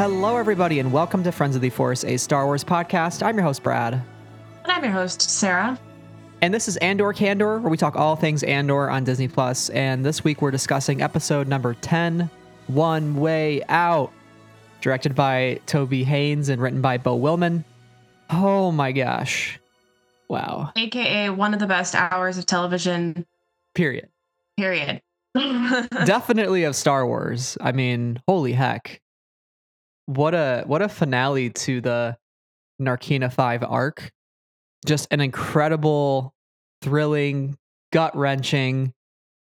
Hello, everybody, and welcome to Friends of the Force, a Star Wars podcast. I'm your host, Brad. And I'm your host, Sarah. And this is Andor Candor, where we talk all things Andor on Disney Plus. And this week we're discussing episode number 10, One Way Out, directed by Toby Haynes and written by Beau Willimon. Oh my gosh. Wow. AKA one of the best hours of television, Period. period. Definitely of Star Wars. I mean, holy heck. What a what a finale to the Narkina 5 arc. Just an incredible, thrilling, gut-wrenching,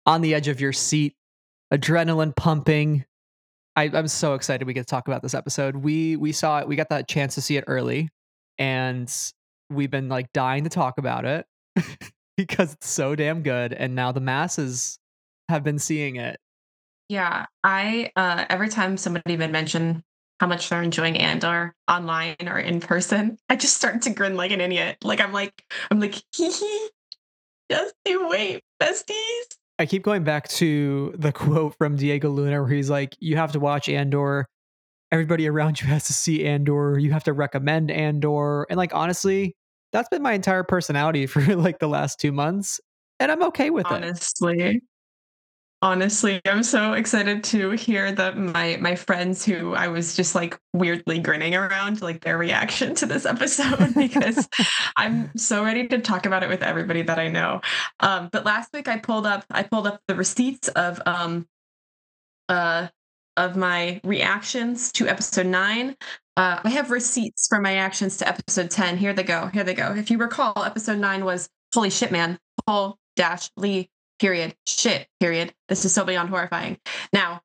on the edge of your seat, adrenaline pumping. I, I'm so excited we get to talk about this episode. We we saw it, we got that chance to see it early, and we've been like dying to talk about it because it's so damn good. And now the masses have been seeing it. yeah, I uh every time somebody would mention how much they're enjoying Andor online or in person, I just start to grin like an idiot. Like I'm like I'm like hee hee. Just you wait, besties. I keep going back to the quote from Diego Luna where he's like, You have to watch Andor. Everybody around you has to see Andor. You have to recommend Andor. And like honestly, that's been my entire personality for like the last two months. And I'm okay with it. honestly honestly i'm so excited to hear that my my friends who i was just like weirdly grinning around like their reaction to this episode because i'm so ready to talk about it with everybody that i know um but last week i pulled up i pulled up the receipts of um uh of my reactions to episode 9 uh, I have receipts for my actions to episode 10. Here they go. Here they go. If you recall, episode 9 was Holy shit, man. paul dash Lee period, shit, period. This is so beyond horrifying. Now,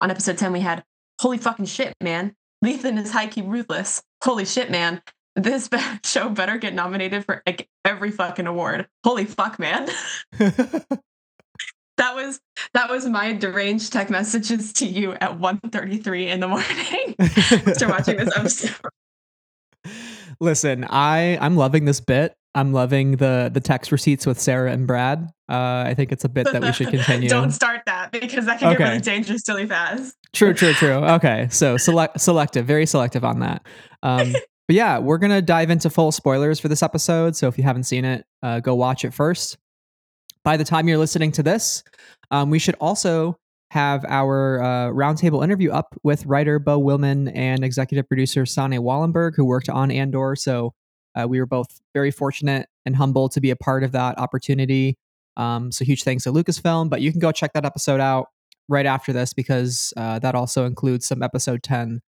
on episode 10, we had holy fucking shit, man. Luthen is high key ruthless. Holy shit, man. This be- show better get nominated for like every fucking award. Holy fuck, man. that was that was my deranged tech messages to you at 1.33 in the morning after watching this episode. Listen, I I'm loving this bit. I'm loving the the text receipts with Sarah and Brad. Uh, I think it's a bit that we should continue. Don't start that because that can Okay. get really dangerous really fast. True, true, true. Okay, so select selective, very selective on that. Um, but yeah, we're gonna dive into full spoilers for this episode. So if you haven't seen it, uh, go watch it first. By the time you're listening to this, um, we should also have our uh, roundtable interview up with writer Beau Willimon and executive producer Sanne Wohlenberg, who worked on Andor. So uh, we were both very fortunate and humble to be a part of that opportunity. Um, so huge thanks to Lucasfilm. But you can go check that episode out right after this because uh, that also includes some episode 10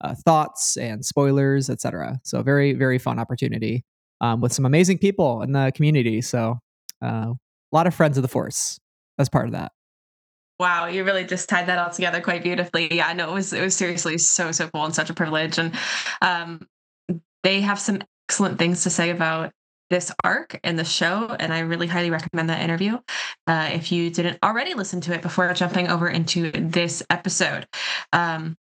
uh, thoughts and spoilers, etc. So very, very fun opportunity um, with some amazing people in the community. So uh, a lot of friends of the Force as part of that. Wow, you really just tied that all together quite beautifully. Yeah, I know it was it was seriously so so cool and such a privilege. And um, they have some excellent things to say about this arc and the show, and I really highly recommend that interview uh, if you didn't already listen to it before jumping over into this episode. Um,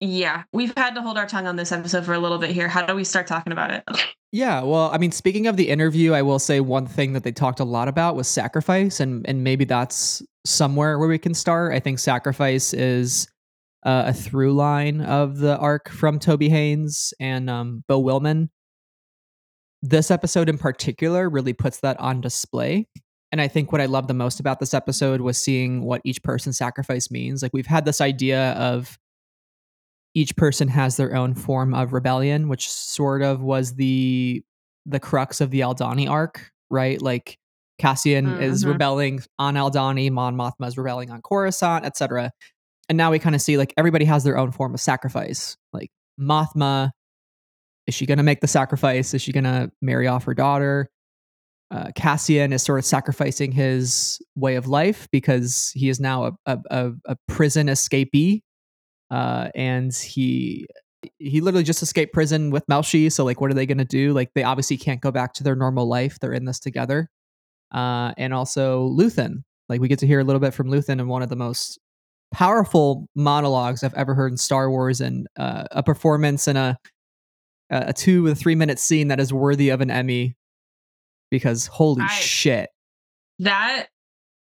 yeah, we've had to hold our tongue on this episode for a little bit here. How do we start talking about it? Yeah, well, I mean, speaking of the interview, I will say one thing that they talked a lot about was sacrifice, and and maybe that's somewhere where we can start. I think sacrifice is uh, a through line of the arc from Toby Haynes and um, Bill Willimon. This episode in particular really puts that on display. And I think what I love the most about this episode was seeing what each person's sacrifice means. Like we've had this idea of each person has their own form of rebellion, which sort of was the the crux of the Aldhani arc, right? Like Cassian is Mhm. rebelling on Aldhani, Mon Mothma is rebelling on Coruscant, etc. And now we kind of see like everybody has their own form of sacrifice. Like Mothma, is she going to make the sacrifice? Is she going to marry off her daughter? Uh, Cassian is sort of sacrificing his way of life because he is now a, a, a, a prison escapee uh, and he he literally just escaped prison with Melshi. So like, what are they gonna do? Like, they obviously can't go back to their normal life. They're in this together. Uh, and also Luthen. Like, we get to hear a little bit from Luthen in one of the most powerful monologues I've ever heard in Star Wars, and uh, a performance and a a two or three minute scene that is worthy of an Emmy. Because holy I- shit, that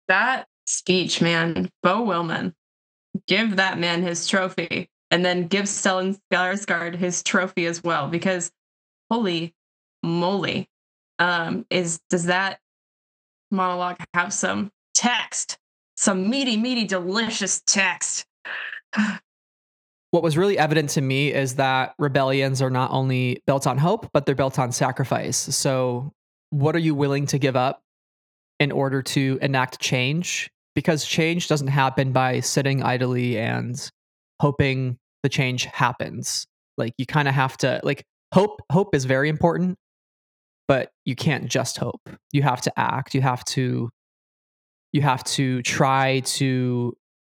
that speech, man, Beau Willimon, give that man his trophy. and then give Stellan Skarsgård his trophy as well because holy moly um is does that monologue have some text some meaty meaty delicious text what was really evident to me is that rebellions are not only built on hope but they're built on sacrifice. So what are you willing to give up in order to enact change? Because change doesn't happen by sitting idly and hoping the change happens. Like you kind of have to like hope hope is very important but you can't just hope. You have to act. You have to you have to try to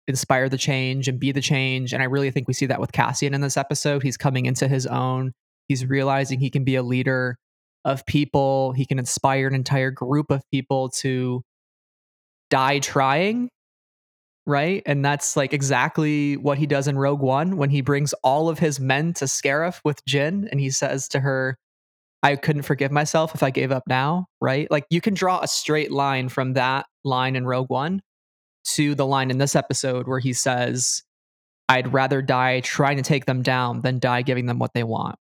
inspire the change and be the change and i really think we see that with cassian in this episode he's coming into his own he's realizing he can be a leader of people he can inspire an entire group of people to die trying right? And that's like exactly what he does in Rogue One when he brings all of his men to Scarif with Jyn and he says to her, I couldn't forgive myself if I gave up now, right? Like you can draw a straight line from that line in Rogue One to the line in this episode where he says, I'd rather die trying to take them down than die giving them what they want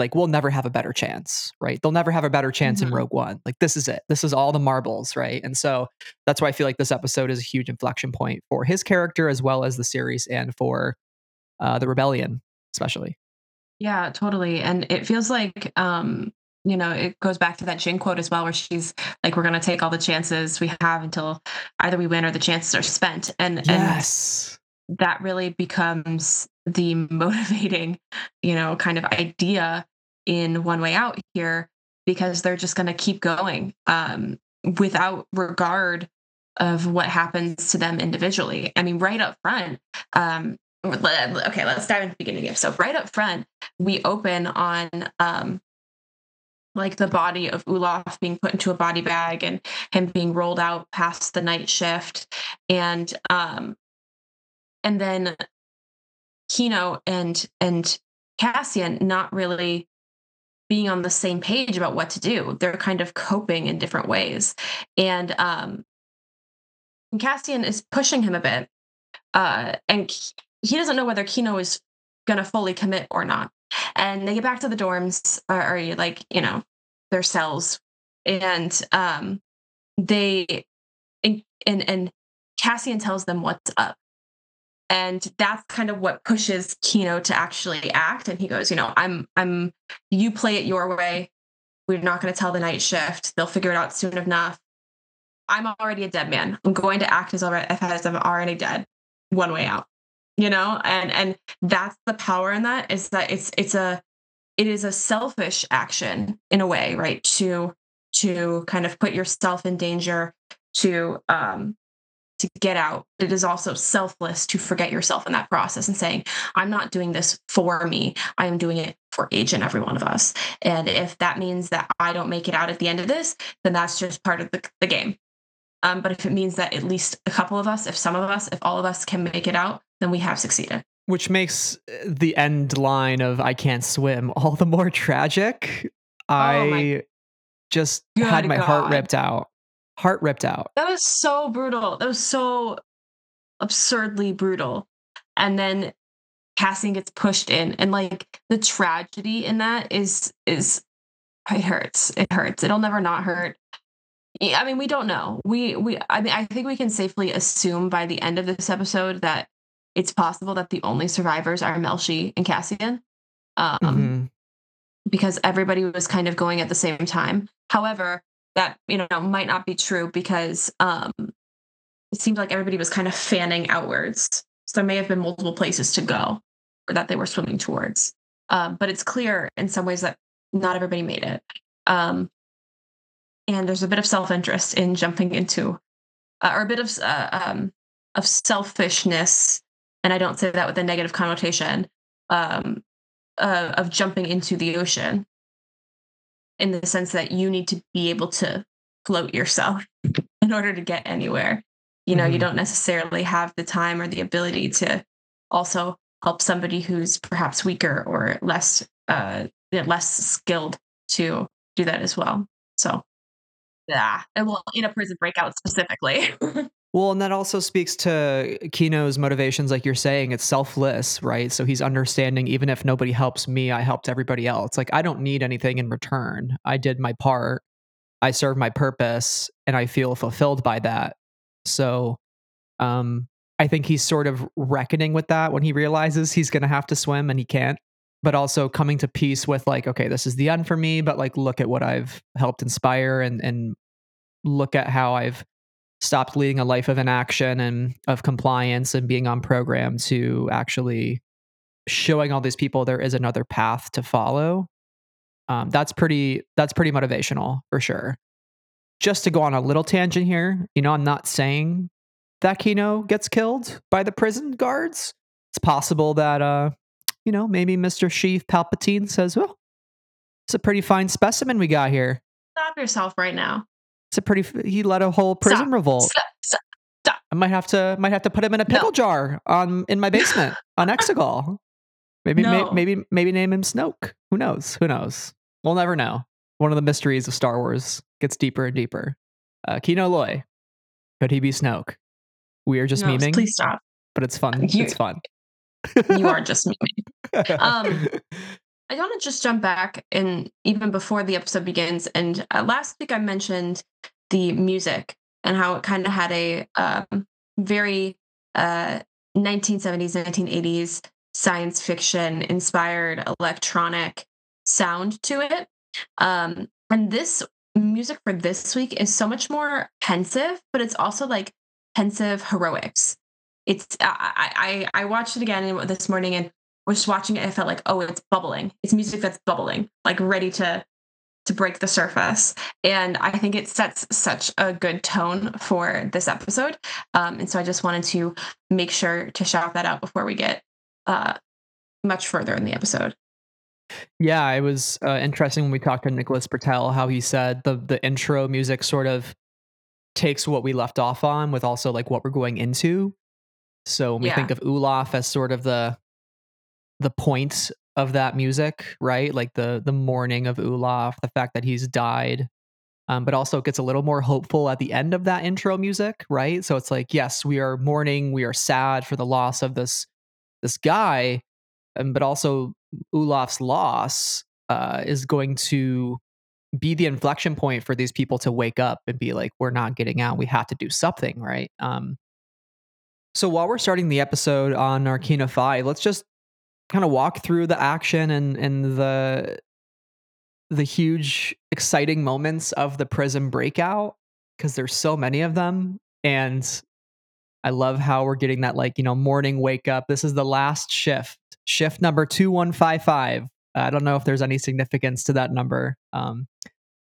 like we'll never have a better chance, right? They'll never have a better chance mm-hmm. in Rogue One. Like this is it. This is all the marbles, right? And so that's why I feel like this episode is a huge inflection point for his character as well as the series and for uh, the rebellion, especially. Yeah, totally. And it feels like um you know, it goes back to that Jyn quote as well, where she's like, "We're going to take all the chances we have until either we win or the chances are spent." And yes, and that really becomes the motivating, you know, kind of idea in One Way Out here because they're just going to keep going um, without regard of what happens to them individually. I mean, right up front, um, okay, let's dive into the beginning here. So, right up front, we open on um, like the body of Ulaf being put into a body bag and him being rolled out past the night shift, and um, and then Kino and and Cassian not really being on the same page about what to do. They're kind of coping in different ways. And um and Cassian is pushing him a bit. Uh and he doesn't know whether Kino is gonna fully commit or not. And they get back to the dorms or, or like, you know, their cells. And um they and, and and Cassian tells them what's up. And that's kind of what pushes Kino to actually act. And he goes you know i'm i'm you play it your way. We're not going to tell the night shift. They'll figure it out soon enough. I'm already a dead man. I'm going to act as already as i'm already dead one way out. You know? And and that's the power in that is that it's it's a it is a selfish action in a way right to to kind of put yourself in danger to um to get out. It is also selfless to forget yourself in that process and saying, I'm not doing this for me. I am doing it for each and every one of us. And if that means that I don't make it out at the end of this, then that's just part of the, the game. Um, but if it means that at least a couple of us, if some of us, if all of us can make it out, then we have succeeded. Which makes uh, the end line of I can't swim all the more tragic. Oh I just had my God. heart ripped out heart ripped out. That was so brutal. That was so absurdly brutal. And then Cassian gets pushed in and like the tragedy in that is is it hurts. It hurts. It'll never not hurt. I mean, we don't know. We we I mean I think we can safely assume by the end of this episode that it's possible that the only survivors are Melshi and Cassian. Um mm-hmm. because everybody was kind of going at the same time. However, that you know might not be true because um, it seemed like everybody was kind of fanning outwards. So there may have been multiple places to go or that they were swimming towards. Um, but it's clear in some ways that not everybody made it. Um, and there's a bit of self-interest in jumping into, uh, or a bit of uh, um, of selfishness, and I don't say that with a negative connotation, um, uh, of jumping into the ocean in the sense that you need to be able to float yourself in order to get anywhere. You know, mm-hmm. you don't necessarily have the time or the ability to also help somebody who's perhaps weaker or less uh less skilled to do that as well. So yeah, and well, in a prison breakout specifically. Well, and that also speaks to Kino's motivations, like you're saying, it's selfless, right? So he's understanding even if nobody helps me, I helped everybody else. Like I don't need anything in return. I did my part, I served my purpose, and I feel fulfilled by that. So um I think he's sort of reckoning with that when he realizes he's gonna have to swim and he can't. But also coming to peace with like, okay, this is the end for me, but like look at what I've helped inspire and and look at how I've stopped leading a life of inaction and of compliance and being on program to actually showing all these people there is another path to follow. Um, that's pretty that's pretty motivational for sure. Just to go on a little tangent here you know i'm not saying that kino gets killed by the prison guards. It's possible that uh you know maybe mr sheev palpatine says well it's a pretty fine specimen we got here. Stop yourself right now. It's a pretty he led a whole prison Stop. revolt Stop. Stop. stop, I might have to might have to put him in a pickle No. jar on in my basement on Exegol. Maybe may- maybe maybe name him Snoke. Who knows? Who knows? We'll never know. One of the mysteries of Star Wars gets deeper and deeper. Uh, Kino Loy, could he be Snoke? We are just No, memeing, Please stop. but it's fun. You- it's fun. You are just memeing. Um, I want to just jump back and even before the episode begins. And uh, last week I mentioned the music and how it kind of had a um, very uh, 1970s, 1980s science fiction inspired electronic sound to it. Um, and this music for this week is so much more pensive, but it's also like pensive heroics. It's I I, I watched it again this morning and was watching it. I felt like oh, it's bubbling. It's music that's bubbling, like ready to to break the surface. And I think it sets such a good tone for this episode. Um, and so I just wanted to make sure to shout that out before we get uh, much further in the episode. Yeah, it was uh, interesting when we talked to Nicholas Britell how he said the the intro music sort of takes what we left off on with also like what we're going into. So when we Yeah. think of Ulaf as sort of the the point of that music, right? Like the the mourning of Ulaf, the fact that he's died. Um, but also it gets a little more hopeful at the end of that intro music, right? So it's like, yes, we are mourning, we are sad for the loss of this this guy, um, but also Ulaf's loss uh, is going to be the inflection point for these people to wake up and be like, we're not getting out. We have to do something, right? Um, so while we're starting the episode on Narkina 5, let's just kind of walk through the action and, and the the huge exciting moments of the prison breakout because there's so many of them and I love how we're getting that like, you know, morning wake up. This is the last shift, shift number 2155. I don't know if there's any significance to that number. Um,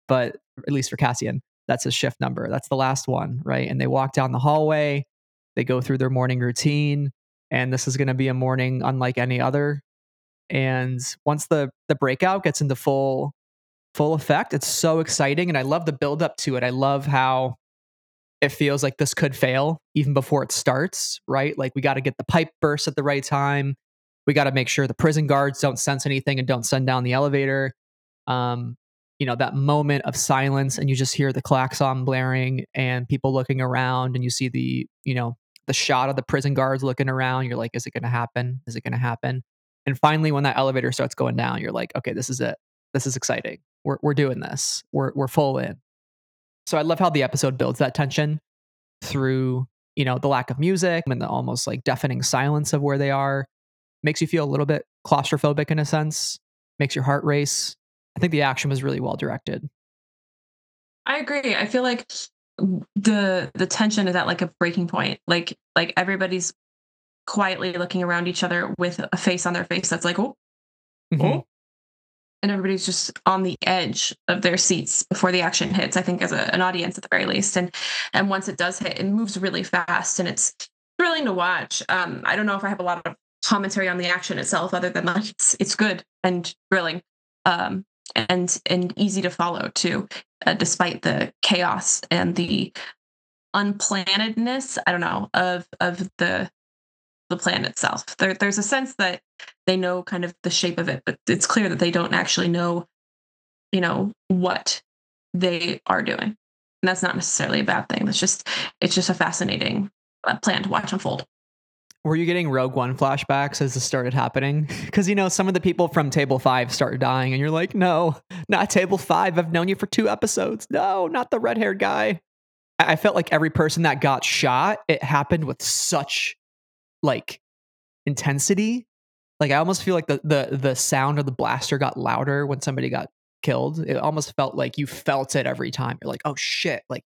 but at least for Cassian, that's his shift number. That's the last one, right? And they walk down the hallway, they go through their morning routine, and this is going to be a morning unlike any other. And once the the breakout gets into full full effect, it's so exciting and I love the build up to it. I love how it feels like this could fail even before it starts, right? Like we got to get the pipe burst at the right time. We got to make sure the prison guards don't sense anything and don't send down the elevator. Um, you know, that moment of silence and you just hear the klaxon blaring and people looking around and you see the, you know, the shot of the prison guards looking around. You're like, is it going to happen? Is it going to happen? And finally, when that elevator starts going down, you're like, okay, this is it. This is exciting. We're, we're doing this. We're, we're full in. So I love how the episode builds that tension through, you know, the lack of music and the almost like deafening silence of where they are. Makes you feel a little bit claustrophobic in a sense, makes your heart race. I think the action was really well directed. I agree. I feel like the the tension is at like a breaking point. Like like everybody's quietly looking around each other with a face on their face that's like, oh, Mhm. oh. And everybody's just on the edge of their seats before the action hits, I think, as a, an audience at the very least. And and once it does hit, it moves really fast and it's thrilling to watch. Um, I don't know if I have a lot of commentary on the action itself, other than that it's it's good and thrilling. Um, and and easy to follow too, uh, despite the chaos and the unplannedness. I don't know of of the the plan itself. There, there's a sense that they know kind of the shape of it, but it's clear that they don't actually know, you know, what they are doing. And that's not necessarily a bad thing. That's just it's just a fascinating uh, plan to watch unfold. Were you getting Rogue One flashbacks as this started happening? Because you know some of the people from Table Five started dying, and you're like, no, not Table Five. I've known you for two episodes. No, not the red haired guy. I felt like every person that got shot, it happened with such like intensity. Like I almost feel like the the the sound of the blaster got louder when somebody got killed. It almost felt like you felt it every time. You're like, oh shit, like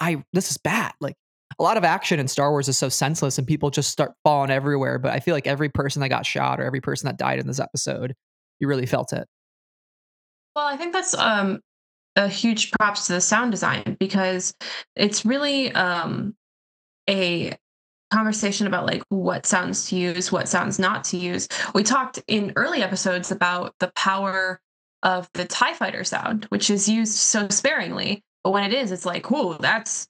I this is bad. Like a lot of action in Star Wars is so senseless and people just start falling everywhere. But I feel like every person that got shot or every person that died in this episode, you really felt it. Well, I think that's um a huge props to the sound design because it's really um a conversation about like what sounds to use, what sounds not to use. We talked in early episodes about the power of the TIE fighter sound, which is used so sparingly. But when it is, it's like, whoa, that's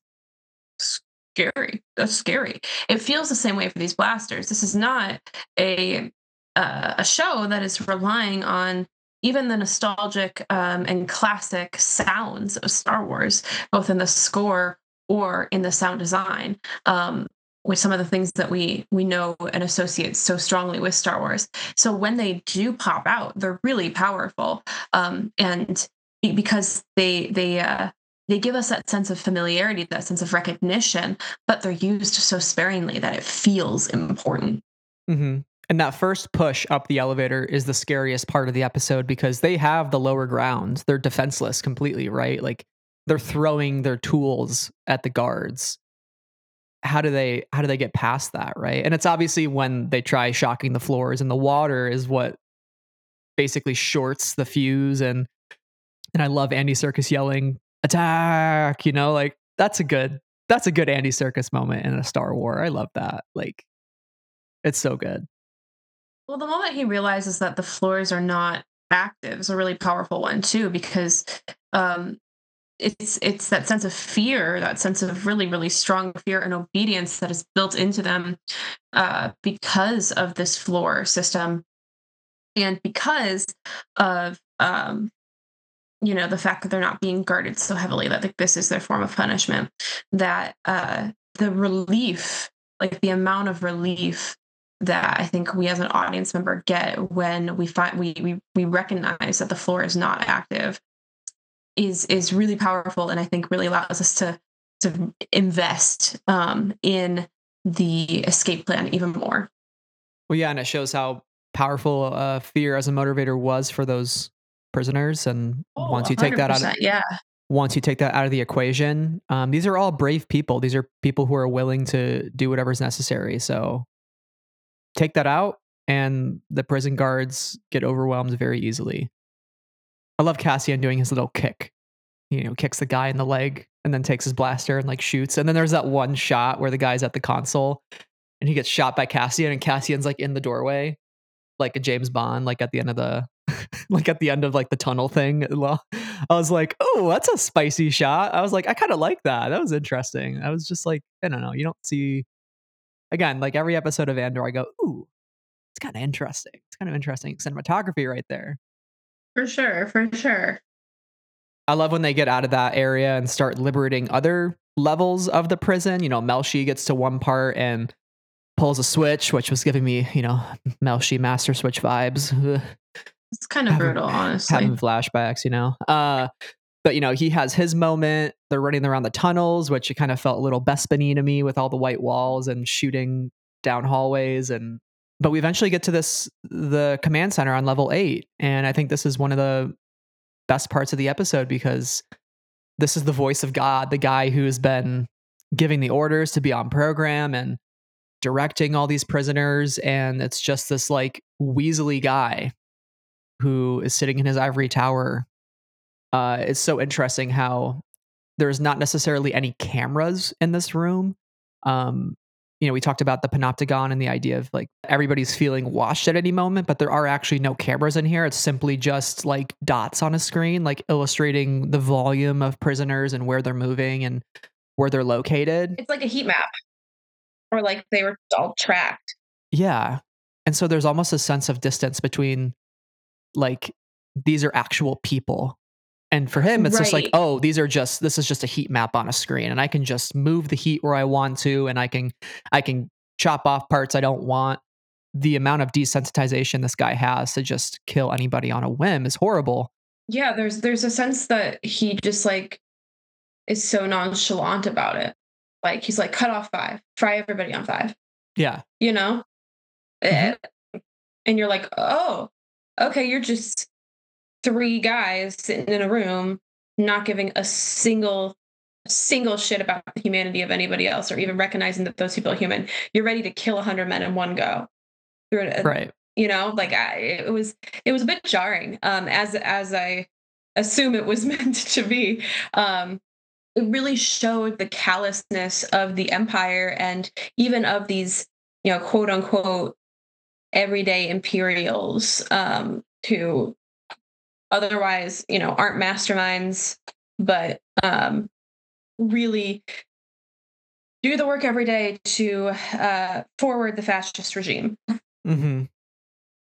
scary. That's scary. It feels the same way for these blasters. This is not a uh, a show that is relying on even the nostalgic um, and classic sounds of Star Wars, both in the score or in the sound design. Um, with some of the things that we we know and associate so strongly with Star Wars. So when they do pop out, they're really powerful, um, and because they they uh, they give us that sense of familiarity, that sense of recognition, but they're used so sparingly that it feels important. Mm-hmm. And that first push up the elevator is the scariest part of the episode because they have the lower ground. They're defenseless completely, right? Like they're throwing their tools at the guards how do they how do they get past that right and it's obviously when they try shocking the floors and the water is what basically shorts the fuse and and i love andy Serkis yelling attack you know like that's a good that's a good andy serkis moment in a star war i love that like it's so good. Well the moment he realizes that the floors are not active is a really powerful one too because um it's it's that sense of fear that sense of really really strong fear and obedience that is built into them uh, because of this floor system and because of um, you know the fact that they're not being guarded so heavily that like, this is their form of punishment that uh, the relief like the amount of relief that I think we as an audience member get when we find we we we recognize that the floor is not active is is really powerful and I think really allows us to to invest um, in the escape plan even more. Well, yeah, and it shows how powerful uh, fear as a motivator was for those prisoners. And oh, once you take that out, of, yeah, once you take that out of the equation, um, these are all brave people. These are people who are willing to do whatever's necessary. So take that out, and the prison guards get overwhelmed very easily. I love Cassian doing his little kick. You know, kicks the guy in the leg and then takes his blaster and like shoots. And then there's that one shot where the guy's at the console and he gets shot by Cassian and Cassian's like in the doorway, like a James Bond, like at the end of the like at the end of like the tunnel thing. I was like, oh, that's a spicy shot. I was like, I kind of like that. That was interesting. I was just like, I don't know. You don't see again, like every episode of Andor, I go, ooh, it's kind of interesting. It's kind of interesting cinematography right there. For sure, for sure. I love when they get out of that area and start liberating other levels of the prison. You know, Melshi gets to one part and pulls a switch, which was giving me, you know, Melshi Master Switch vibes. It's kind of brutal, honestly. Having flashbacks, you know. Uh, but you know, he has his moment. They're running around the tunnels, which it kind of felt a little Bespany to me with all the white walls and shooting down hallways and but we eventually get to this the command center on level 8 and i think this is one of the best parts of the episode because this is the voice of god the guy who's been giving the orders to be on program and directing all these prisoners and it's just this like weaselly guy who is sitting in his ivory tower uh, it's so interesting how there's not necessarily any cameras in this room um, you know, we talked about the panopticon and the idea of like everybody's feeling watched at any moment, but there are actually no cameras in here. It's simply just like dots on a screen, like illustrating the volume of prisoners and where they're moving and where they're located. It's like a heat map, or like they were all tracked. Yeah. And so there's almost a sense of distance between like these are actual people And for him, it's just like, oh, these are just this is just a heat map on a screen, and I can just move the heat where I want to, and I can I can chop off parts I don't want. The amount of desensitization this guy has to just kill anybody on a whim is horrible. Yeah, there's there's a sense that he just like is so nonchalant about it. Like he's like, cut off five, try everybody on five. Yeah. You know, Mhm. Eh, and you're like, oh, okay, you're just three guys sitting in a room, not giving a single single shit about the humanity of anybody else, or even recognizing that those people are human. You're ready to kill a hundred men in one go. Through Right. you know like I, it was it was a bit jarring um as as i assume it was meant to be um it really showed the callousness of the empire and even of these you know quote unquote everyday imperials um who otherwise you know aren't masterminds but um really do the work every day to uh forward the fascist regime hmm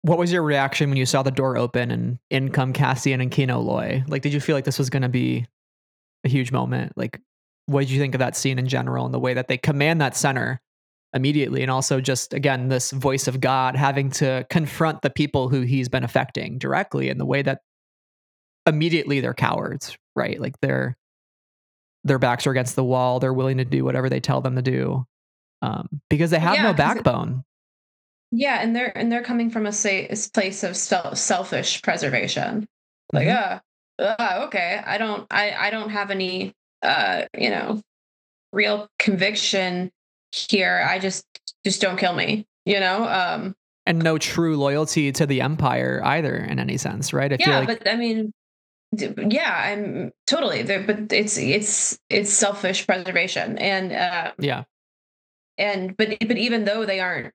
What was your reaction when you saw the door open and in come Cassian and Kino Loy? Like, did you feel like this was going to be a huge moment? Like, what did you think of that scene in general and the way that they command that center immediately? And also, just again, this voice of God having to confront the people who he's been affecting directly in the way that immediately they're cowards, right? Like, they're their backs are against the wall. They're willing to do whatever they tell them to do um, because they have Yeah, no 'cause it- backbone. Yeah, and they're and they're coming from a say a place of self, selfish preservation. Like, Mhm. uh, uh, okay, I don't, I, I don't have any, uh, you know, real conviction here. I just, just don't kill me. You know, um, and no true loyalty to the empire either in any sense right i yeah, like but I mean, yeah, I'm totally there, but it's it's it's selfish preservation, and uh, yeah and but but even though they aren't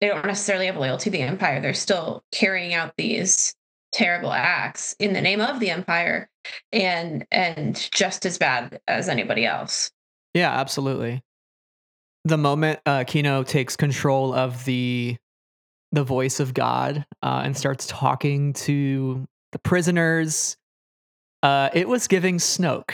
they don't necessarily have loyalty to the empire they're still carrying out these terrible acts in the name of the empire and and just as bad as anybody else yeah absolutely the moment uh kino takes control of the the voice of god uh, and starts talking to the prisoners uh it was giving snoke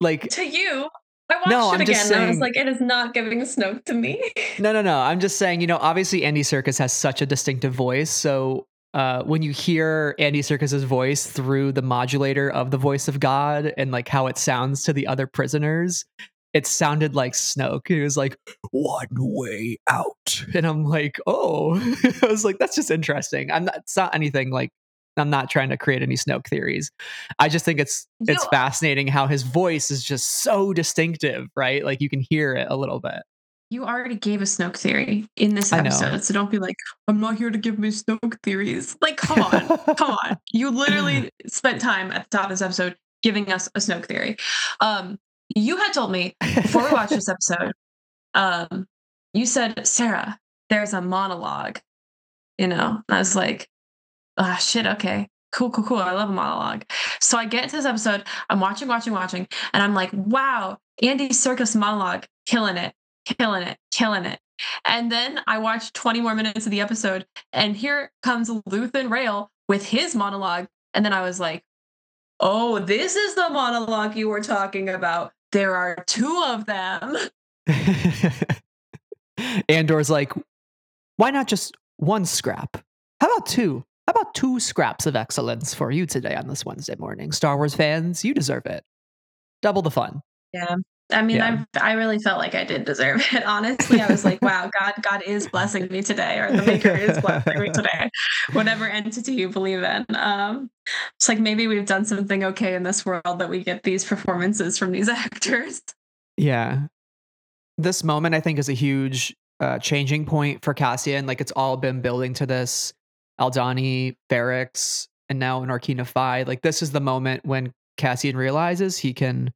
like to you i watched No, it I'm again just and i was like it is not giving snoke to me No, no, no. I'm just saying, you know, obviously Andy Serkis has such a distinctive voice. So uh, when you hear Andy Serkis's voice through the modulator of the voice of God and like how it sounds to the other prisoners, it sounded like Snoke. He was like, one way out. And I'm like, oh, I was like, that's just interesting. I'm not, it's not anything like, I'm not trying to create any Snoke theories. I just think it's it's You- fascinating how his voice is just so distinctive, right? Like you can hear it a little bit. you already gave a snoke theory in this episode so don't be like i'm not here to give me snoke theories like come on come on. You literally spent time at the top of this episode giving us a Snoke theory. Um, you had told me before we watched this episode, um, you said, Sarah, there's a monologue. You know, and I was like, ah, shit, okay. Cool, cool, cool. I love a monologue. So I get into this episode, I'm watching, watching, watching, and I'm like, wow, Andy Serkis monologue, killing it, killing it, killing it. And then I watched 20 more minutes of the episode, and here comes Luthen Rael with his monologue. And then I was like, oh, this is the monologue you were talking about. There are two of them. Andor's like, why not just one scrap? How about two? How about two scraps of excellence for you today on this Wednesday morning? Star Wars fans, you deserve it. Double the fun. Yeah. I mean, Yeah. I I really felt like I did deserve it. Honestly, I was like, wow, God, God is blessing me today, or the Maker is blessing me today. Whatever entity you believe in. Um, it's like maybe we've done something okay in this world that we get these performances from these actors. Yeah. This moment, I think, is a huge uh, changing point for Cassian. Like, it's all been building to this Aldhani, Barracks, and now in Narkina 5. Like, this is the moment when Cassian realizes he can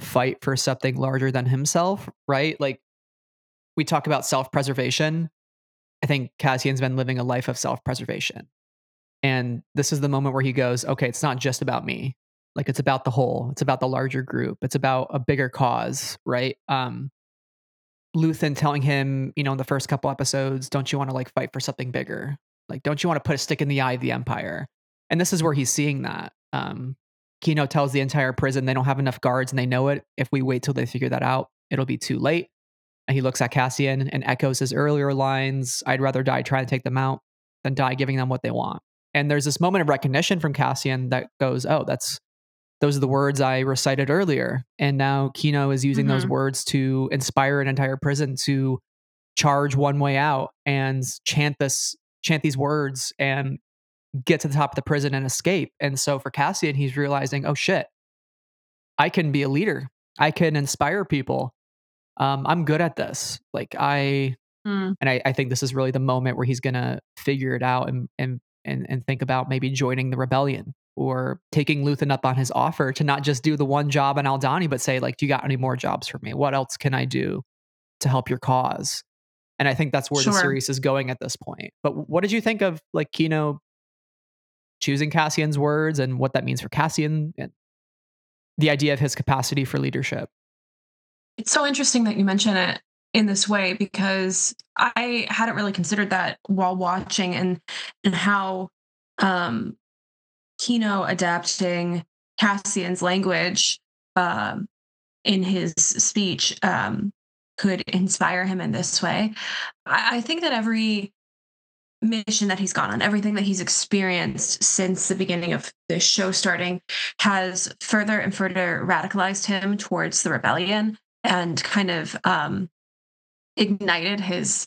fight for something larger than himself, right? Like, we talk about self preservation. I think Cassian's been living a life of self preservation. And this is the moment where he goes, okay, it's not just about me. Like it's about the whole, it's about the larger group, it's about a bigger cause, right? Um, Luthen telling him, you know, in the first couple episodes, don't you want to like fight for something bigger? Like, don't you want to put a stick in the eye of the Empire? And this is where he's seeing that. Um, Kino tells the entire prison they don't have enough guards and they know it. If we wait till they figure that out, it'll be too late. And he looks at Cassian and echoes his earlier lines I'd rather die trying to take them out than die giving them what they want. And there's this moment of recognition from Cassian that goes, Oh, that's those are the words I recited earlier. And now Kino is using mm-hmm. those words to inspire an entire prison to charge one way out and chant this chant these words and get to the top of the prison and escape. And so for Cassian, he's realizing, oh shit, I can be a leader. I can inspire people. Um, I'm good at this. Like I, mm. and I, I think this is really the moment where he's gonna figure it out and and and and think about maybe joining the rebellion or taking Luthen up on his offer to not just do the one job in Aldhani, but say like, do you got any more jobs for me? What else can I do to help your cause? And I think that's where sure. the series is going at this point. But what did you think of like Kino choosing Cassian's words and what that means for Cassian and the idea of his capacity for leadership. It's so interesting that you mention it in this way because I hadn't really considered that while watching and and how um Kino adapting Cassian's language um in his speech um could inspire him in this way. I, I think that every mission that he's gone on, everything that he's experienced since the beginning of the show starting, has further and further radicalized him towards the rebellion and kind of um, ignited his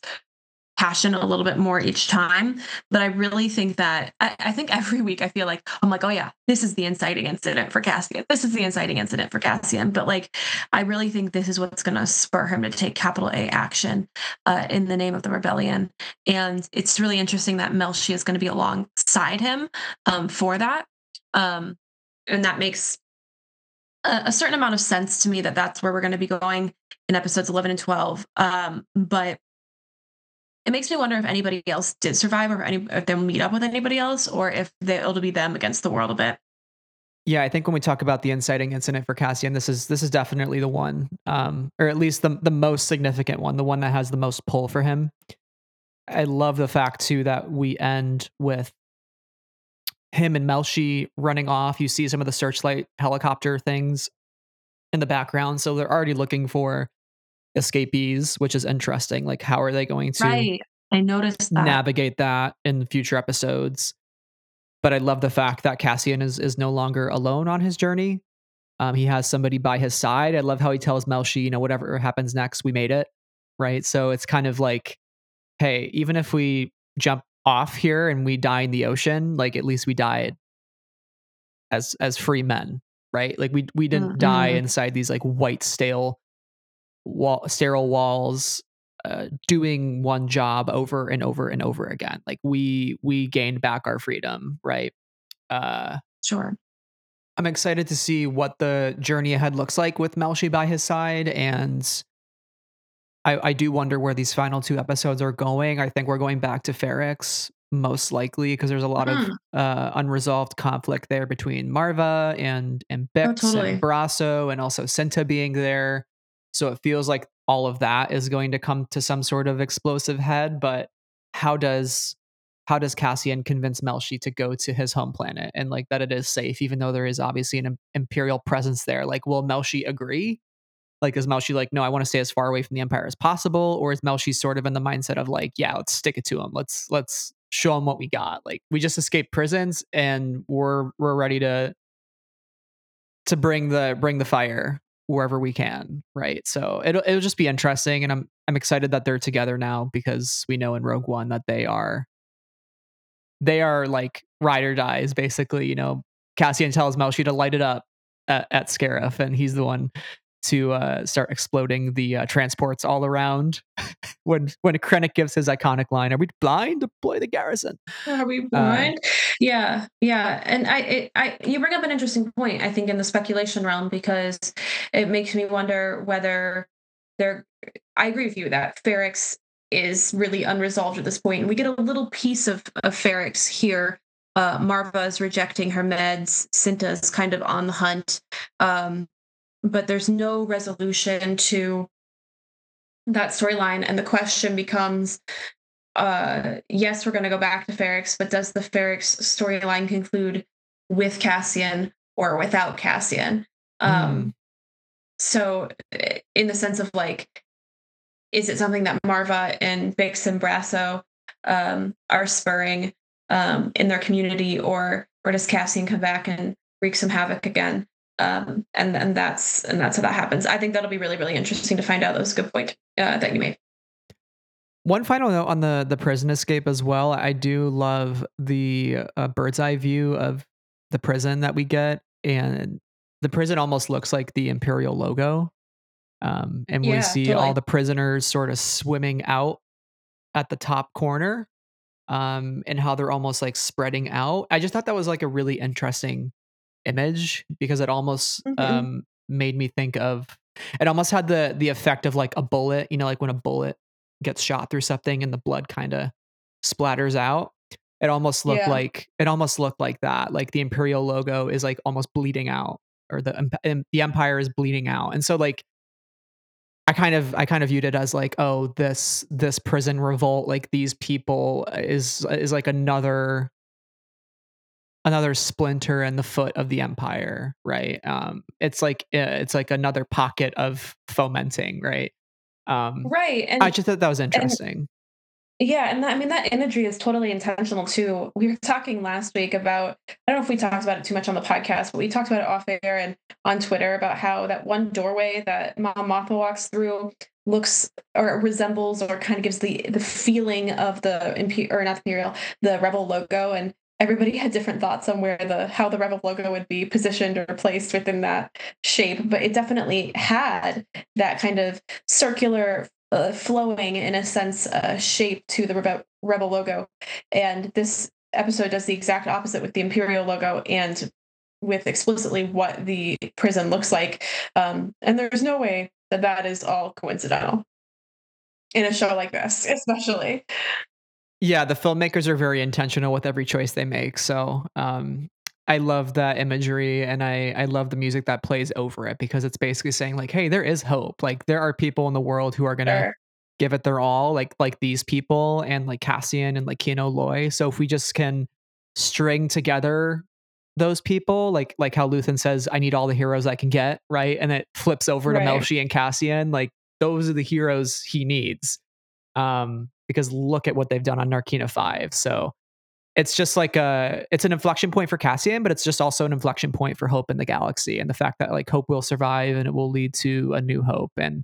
passion a little bit more each time. But I really think that I, I, think every week I feel like I'm like, oh yeah, this is the inciting incident for Cassian. This is the inciting incident for Cassian. But like, I really think this is what's going to spur him to take capital A action uh, in the name of the rebellion. And it's really interesting that Melshi is going to be alongside him um, for that. Um, and that makes a, certain amount of sense to me that that's where we're going to be going in episodes 11 and 12. Um, but it makes me wonder if anybody else did survive or if, any, if they'll meet up with anybody else or if they, it'll be them against the world a bit. Yeah, I think when we talk about the inciting incident for Cassian, this is this is definitely the one, um, or at least the the most significant one, the one that has the most pull for him. I love the fact too that we end with him and Melshi running off. You see some of the searchlight helicopter things in the background, so they're already looking for escapees, which is interesting. Like, how are they going to right. I noticed that. navigate that in future episodes? But I love the fact that Cassian is is no longer alone on his journey. Um, he has somebody by his side. I love how he tells Melshi, you know, whatever happens next, we made it. Right. So it's kind of like, hey, even if we jump off here and we die in the ocean, like at least we died as as free men, right? Like we we didn't mm-hmm. die inside these like white stale wall, sterile walls uh, doing one job over and over and over again like we we gained back our freedom right uh sure i'm excited to see what the journey ahead looks like with melshi by his side and I, I do wonder where these final two episodes are going. I think we're going back to Ferrix most likely because there's a lot mm. of uh, unresolved conflict there between Marva and and Bix oh, totally. and Brasso and also Cinta being there. So it feels like all of that is going to come to some sort of explosive head. But how does how does Cassian convince Melshi to go to his home planet and like that it is safe, even though there is obviously an imperial presence there? Like, will Melshi agree? Like, is Melshi like, no, I want to stay as far away from the Empire as possible, or is Melshi sort of in the mindset of like, yeah, let's stick it to him. Let's let's show him what we got. Like, we just escaped prisons and we're we're ready to to bring the bring the fire wherever we can, right? So it'll it'll just be interesting, and I'm I'm excited that they're together now because we know in Rogue One that they are they are like ride or dies, basically. You know, Cassian tells Melshi to light it up at, at Scarif, and he's the one to uh, start exploding the uh, transports all around. when when Krennic gives his iconic line, "Are we blind? Deploy the garrison." Are we uh, blind? Uh, yeah, yeah. And I, it, I, you bring up an interesting point. I think in the speculation realm because it makes me wonder whether there. I agree with you that Ferrix is really unresolved at this point, and we get a little piece of of Ferrix here. Uh, Marva is rejecting her meds. Cinta's kind of on the hunt. Um, but there's no resolution to that storyline. And the question becomes uh, yes, we're going to go back to Ferrix, but does the Ferrix storyline conclude with Cassian or without Cassian. Um, mm. So, eh, in the sense of like, is it something that Marva and Bix and Brasso um, are spurring um, in their community, or or does Cassian come back and wreak some havoc again? Um, and and that's and that's how that happens. I think that'll be really really interesting to find out. That was a good point uh, that you made. One final note on the the prison escape as well. I do love the uh, bird's eye view of the prison that we get, and the prison almost looks like the imperial logo. Um, and yeah, we see totally. all the prisoners sort of swimming out at the top corner, um, and how they're almost like spreading out. I just thought that was like a really interesting image because it almost mm-hmm. um, made me think of it almost had the the effect of like a bullet you know like when a bullet gets shot through something and the blood kind of splatters out it almost looked yeah. like it almost looked like that like the imperial logo is like almost bleeding out or the the empire is bleeding out and so like I kind of I kind of viewed it as like oh this this prison revolt like these people is is like another another splinter in the foot of the empire right? Um it's like eh, it's like another pocket of fomenting right? Um right and i just thought that was interesting. Yeah, and that, I mean that imagery is totally intentional too. We were talking last week about I don't know if we talked about it too much on the podcast, but we talked about it off air and on Twitter about how that one doorway that Mon Mothma walks through looks or resembles or kind of gives the the feeling of the or not the imperial the rebel logo and everybody had different thoughts on where the how the rebel logo would be positioned or placed within that shape but it definitely had that kind of circular uh, flowing in a sense uh, shape to the Rebe- rebel logo. And this episode does the exact opposite with the imperial logo and with explicitly what the prison looks like. Um, and there's no way that that is all coincidental in a show like this especially yeah the filmmakers are very intentional with every choice they make so um, I love that imagery and I I love the music that plays over it because it's basically saying like hey there is hope like there are people in the world who are going to sure. give it their all like like these people and like Cassian and like Kino Loy so if we just can string together those people like like how Luthen says I need all the heroes I can get right and it flips over right. to Melshi and Cassian like those are the heroes he needs um because look at what they've done on Narkina 5 so it's just like a it's an inflection point for Cassian, but it's just also an inflection point for Hope in the galaxy and the fact that like Hope will survive and it will lead to a new Hope. And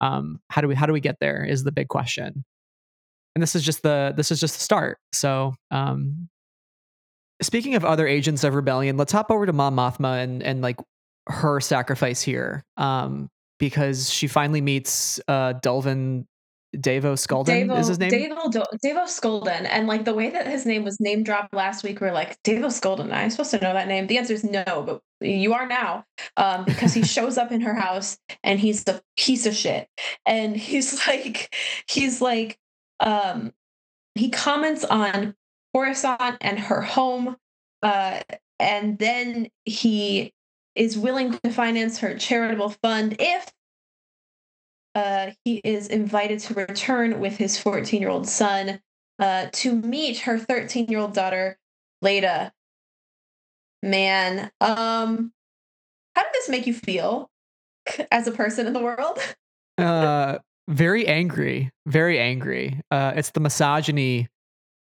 um, how do we how do we get there is the big question. And this is just the this is just the start. So um, speaking of other agents of rebellion, let's hop over to Mon Mothma and and like her sacrifice here. Um, because she finally meets uh Dulvin Davo Davo, is his name. Davo Davo Sculdun, and like the way that his name was name dropped last week, we are like Davo Sculdun. I'm supposed to know that name. The answer is no, but you are now, um, because he shows up in her house and he's the piece of shit, and he's like, he's like, um, he comments on Coruscant and her home, uh, and then he is willing to finance her charitable fund if uh, he is invited to return with his 14 year old son uh, to meet her 13 year old daughter, Leda. Man, um, how did this make you feel as a person in the world? uh, very angry, very angry. Uh, it's the misogyny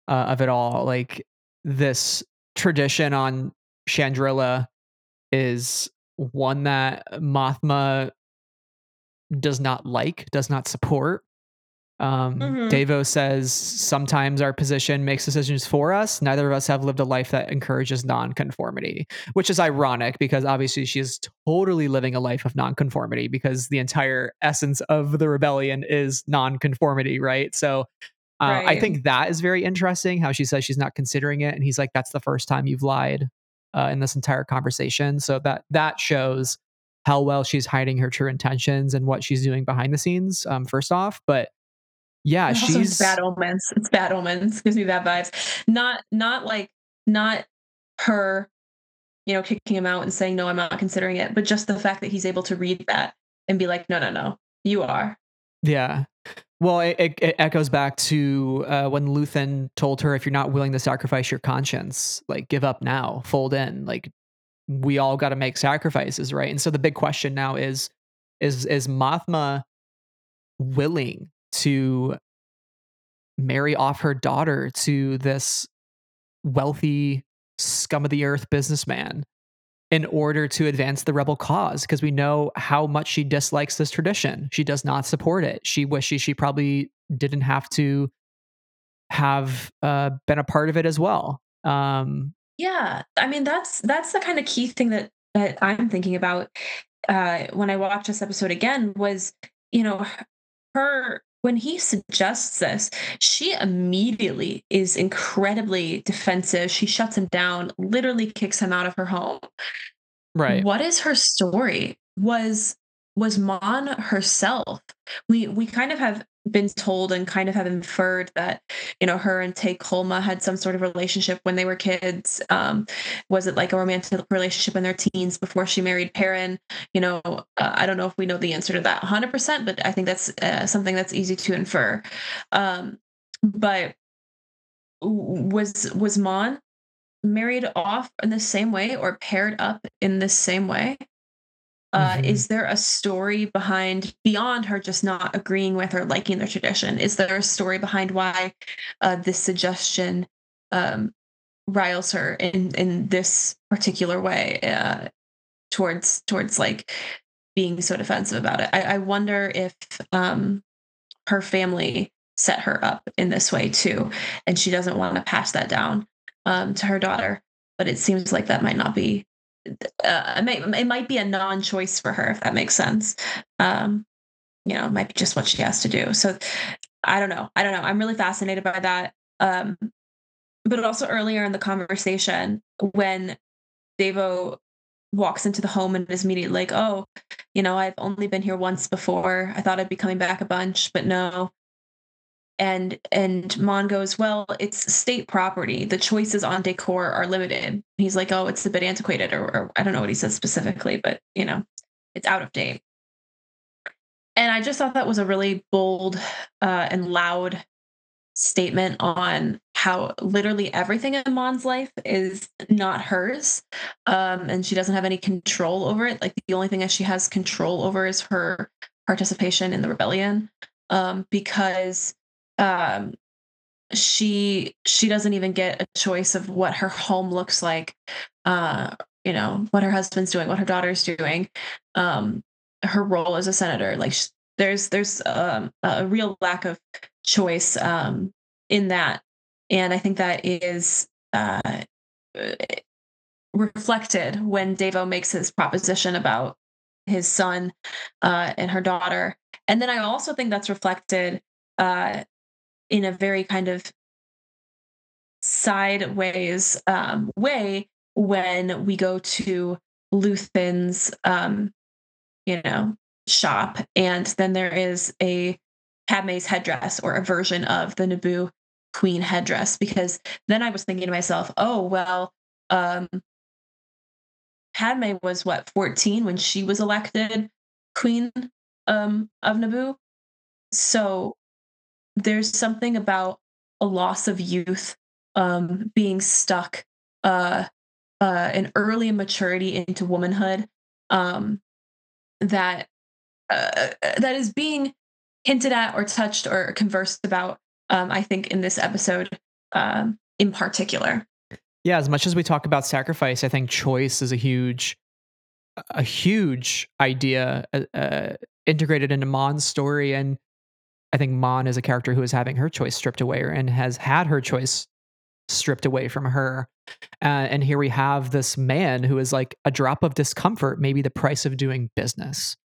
uh, of it all. Like this tradition on Chandrila is one that Mothma does not like, does not support. Um, mm-hmm. Davo says sometimes our position makes decisions for us. Neither of us have lived a life that encourages nonconformity, which is ironic because obviously she is totally living a life of nonconformity because the entire essence of the rebellion is nonconformity, right? So uh, right. I think that is very interesting how she says she's not considering it. And he's like, that's the first time you've lied uh, in this entire conversation. So that that shows how well she's hiding her true intentions and what she's doing behind the scenes. Um, first off, but yeah, she's bad omens. It's bad omens. Gives me bad vibes. Not not like not her, you know, kicking him out and saying no, I'm not considering it, but just the fact that he's able to read that and be like, no, no, no, you are. Yeah. Well, it, it, it echoes back to uh, when Luthen told her, "If you're not willing to sacrifice your conscience, like give up now, fold in. Like we all got to make sacrifices, right?" And so the big question now is, is is Mothma willing to marry off her daughter to this wealthy scum of the earth businessman in order to advance the rebel cause because we know how much she dislikes this tradition. She does not support it. She wishes she probably didn't have to have uh, been a part of it as well. Um, yeah, I mean that's that's the kind of key thing that that I'm thinking about uh, when I watched this episode again was you know her when he suggests this, she immediately is incredibly defensive. She shuts him down, literally kicks him out of her home. Right. What is her story? Was was Mon herself? We we kind of have been told and kind of have inferred that you know her and Tay Kolma had some sort of relationship when they were kids. Um, was it like a romantic relationship in their teens before she married Perrin? You know, uh, I don't know if we know the answer to that 100, percent but I think that's uh, something that's easy to infer. Um, but was was Mon married off in the same way or paired up in the same way? Uh, mm-hmm. Is there a story behind beyond her just not agreeing with or liking the tradition? Is there a story behind why uh, this suggestion um, riles her in in this particular way uh, towards towards like being so defensive about it? I, I wonder if um, her family set her up in this way too, and she doesn't want to pass that down um, to her daughter. But it seems like that might not be uh, it, may, it might be a non-choice for her if that makes sense. Um you know it might be just what she has to do. So i don't know i don't know i'm really fascinated by that. Um but also earlier in the conversation when Devo walks into the home and is immediately like oh you know i've only been here once before. I thought i'd be coming back a bunch but no and and Mon goes, well, it's state property. The choices on decor are limited. He's like, oh, it's a bit antiquated, or, or I don't know what he says specifically, but you know, it's out of date. And I just thought that was a really bold uh, and loud statement on how literally everything in Mon's life is not hers, um, and she doesn't have any control over it. Like the only thing that she has control over is her participation in the rebellion, um, because um, she she doesn't even get a choice of what her home looks like uh you know what her husband's doing what her daughter's doing um her role as a senator like there's there's um, a real lack of choice um in that and i think that is uh reflected when Devo makes his proposition about his son uh, and her daughter. And then I also think that's reflected uh, in a very kind of sideways um, way when we go to Luthen's, um, you know, shop, and then there is a Padme's headdress or a version of the Naboo queen headdress. Because then I was thinking to myself, oh well, um, Padme was what 14 when she was elected queen um, of Naboo. So there's something about a loss of youth um, being stuck uh, uh, an early maturity into womanhood um, that uh, that is being hinted at or touched or conversed about um, i think in this episode um, in particular. Yeah as much as we talk about sacrifice i think choice is a huge a huge idea uh, uh integrated into mon's story. And I think Mon is a character who is having her choice stripped away and has had her choice stripped away from her. Uh, and here we have this man who is like a drop of discomfort, maybe the price of doing business.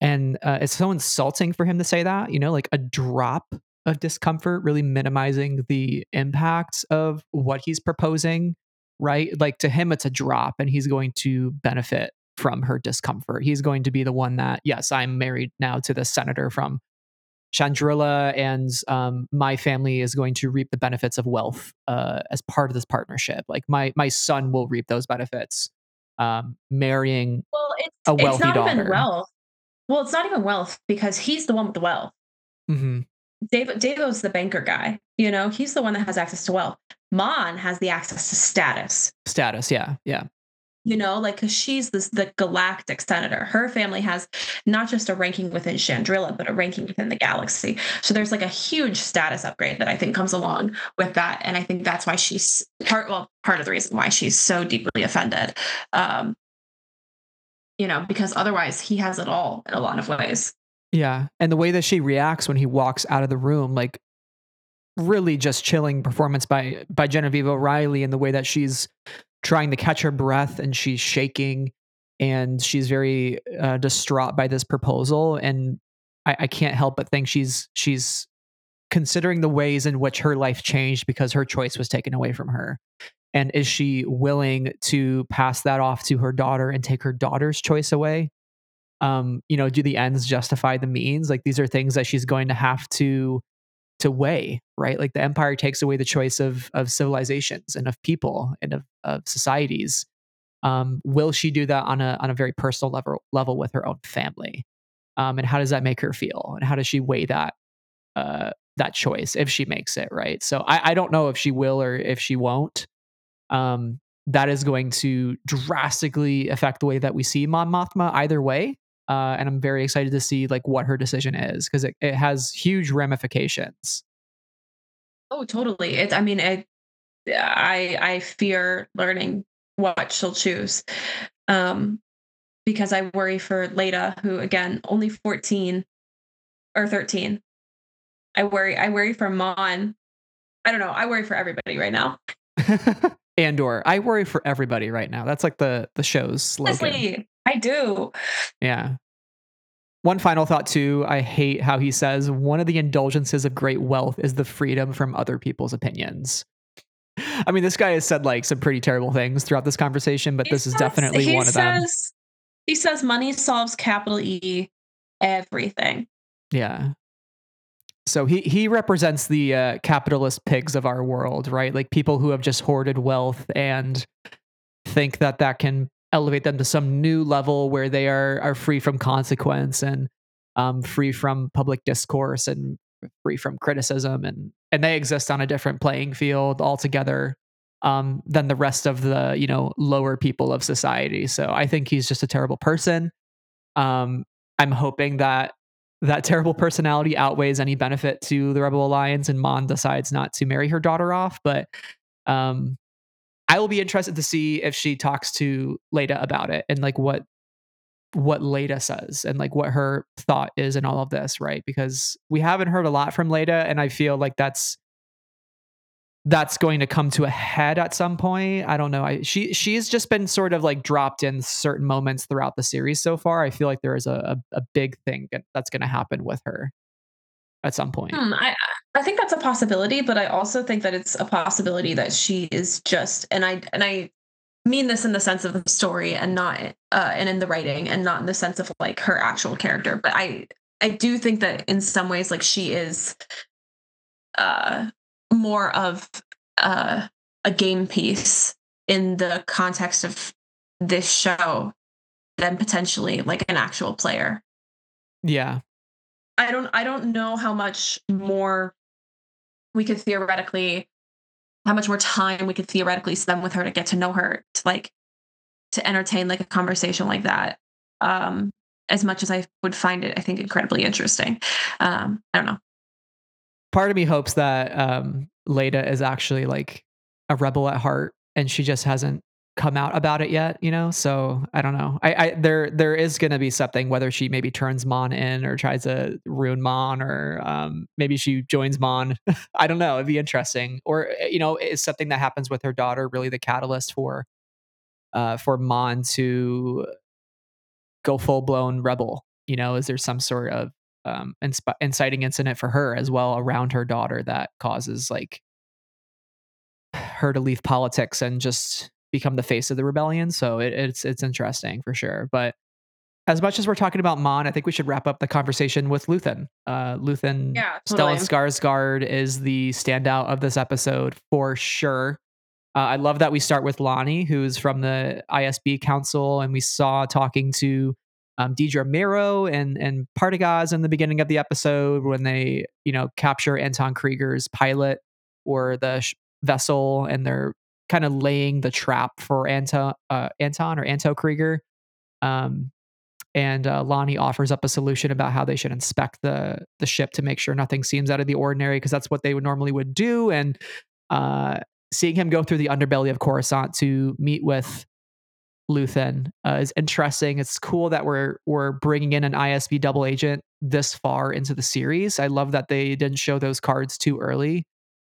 And uh, it's so insulting for him to say that, you know, like a drop of discomfort, really minimizing the impact of what he's proposing, right? Like to him, it's a drop and he's going to benefit from her discomfort. He's going to be the one that, yes, I'm married now to the senator from Chandrila and um, my family is going to reap the benefits of wealth uh, as part of this partnership. Like my my son will reap those benefits, um, marrying well, it's, a wealthy it's not daughter. Even wealth. Well, it's not even wealth because he's the one with the wealth. hmm Dave Davo's the banker guy. You know, he's the one that has access to wealth. Mon has the access to status. Status, yeah, yeah, You know, like because she's this the galactic senator. Her family has not just a ranking within Chandrila, but a ranking within the galaxy. So there's like a huge status upgrade that I think comes along with that, and I think that's why she's part. Well, part of the reason why she's so deeply offended. Um, you know, because otherwise he has it all in a lot of ways. yeah. And the way that she reacts when he walks out of the room, like really just chilling performance by by Genevieve O'Reilly, and the way that she's trying to catch her breath and she's shaking and she's very uh, distraught by this proposal and I, I can't help but think she's she's considering the ways in which her life changed because her choice was taken away from her. And is she willing to pass that off to her daughter and take her daughter's choice away? Um you know do the ends justify the means? Like these are things that she's going to have to to weigh right? Like the empire takes away the choice of of civilizations and of people and of, of societies. Um will she do that on a on a very personal level level with her own family? Um and how does that make her feel? And how does she weigh that uh that choice if she makes it right? So i i don't know if she will or if she won't. Um that is going to drastically affect the way that we see Mon Mothma either way. Uh, and I'm very excited to see like what her decision is because it, it has huge ramifications. Oh, totally. It. I mean, it, I I fear learning what she'll choose, um, because I worry for Leda, who again only fourteen or thirteen. I worry. I worry for Mon. I don't know. I worry for everybody right now. Andor, I worry for everybody right now. That's like the the show's slogan. Honestly, I do. Yeah. One final thought too. I hate how he says one of the indulgences of great wealth is the freedom from other people's opinions. I mean, this guy has said like some pretty terrible things throughout this conversation, but He this is definitely one of them. He says money solves capital E everything. Yeah. So he he represents the uh, capitalist pigs of our world, right? Like people who have just hoarded wealth and think that that can elevate them to some new level where they are are free from consequence and um, free from public discourse and free from criticism and and they exist on a different playing field altogether um, than the rest of the you know lower people of society. So I think he's just a terrible person. Um, I'm hoping that that terrible personality outweighs any benefit to the Rebel Alliance, and Mon decides not to marry her daughter off. But um, I will be interested to see if she talks to Leda about it and like what what Leda says and like what her thought is in all of this, right? Because we haven't heard a lot from Leda, and I feel like that's that's going to come to a head at some point. I don't know. I she she's just been sort of like dropped in certain moments throughout the series so far. I feel like there is a a, a big thing that's going to happen with her at some point. Hmm, I I think that's a possibility, but I also think that it's a possibility that she is just and I and I mean this in the sense of the story and not uh and in the writing and not in the sense of like her actual character, but I I do think that in some ways like she is uh more of uh a game piece in the context of this show than potentially like an actual player. Yeah. I don't I don't know how much more we could theoretically how much more time we could theoretically spend with her to get to know her to like to entertain like a conversation like that. Um as much as I would find it I think incredibly interesting. Um I don't know. Part of me hopes that um Leda is actually like a rebel at heart and she just hasn't come out about it yet, you know? So I don't know. I, I there there is gonna be something, whether she maybe turns Mon in or tries to ruin Mon or um maybe she joins Mon. I don't know. It'd be interesting. Or uh, you know, is something that happens with her daughter really the catalyst for uh for Mon to go full blown rebel? You know, is there some sort of um insp- inciting incident for her as well around her daughter that causes like her to leave politics and just become the face of the rebellion. So it, it's it's interesting for sure. But as much as we're talking about Mon, I think we should wrap up the conversation with Luthen. Uh, Luthen Yeah, Stellan totally. Skarsgård is the standout of this episode for sure. Uh, I love that we start with Lonnie, who's from the ISB Council, and we saw talking to um, Dedra Meero and and Partagaz in the beginning of the episode when they you know capture Anton Kreegyr's pilot or the sh- vessel and they're kind of laying the trap for Anton uh, Anton or Anto Kreegyr. Um, and uh, Lonnie offers up a solution about how they should inspect the the ship to make sure nothing seems out of the ordinary because that's what they would normally would do. And uh, seeing him go through the underbelly of Coruscant to meet with Luthen uh, is interesting. It's cool that we're we're bringing in an ISB double agent this far into the series. I love that they didn't show those cards too early.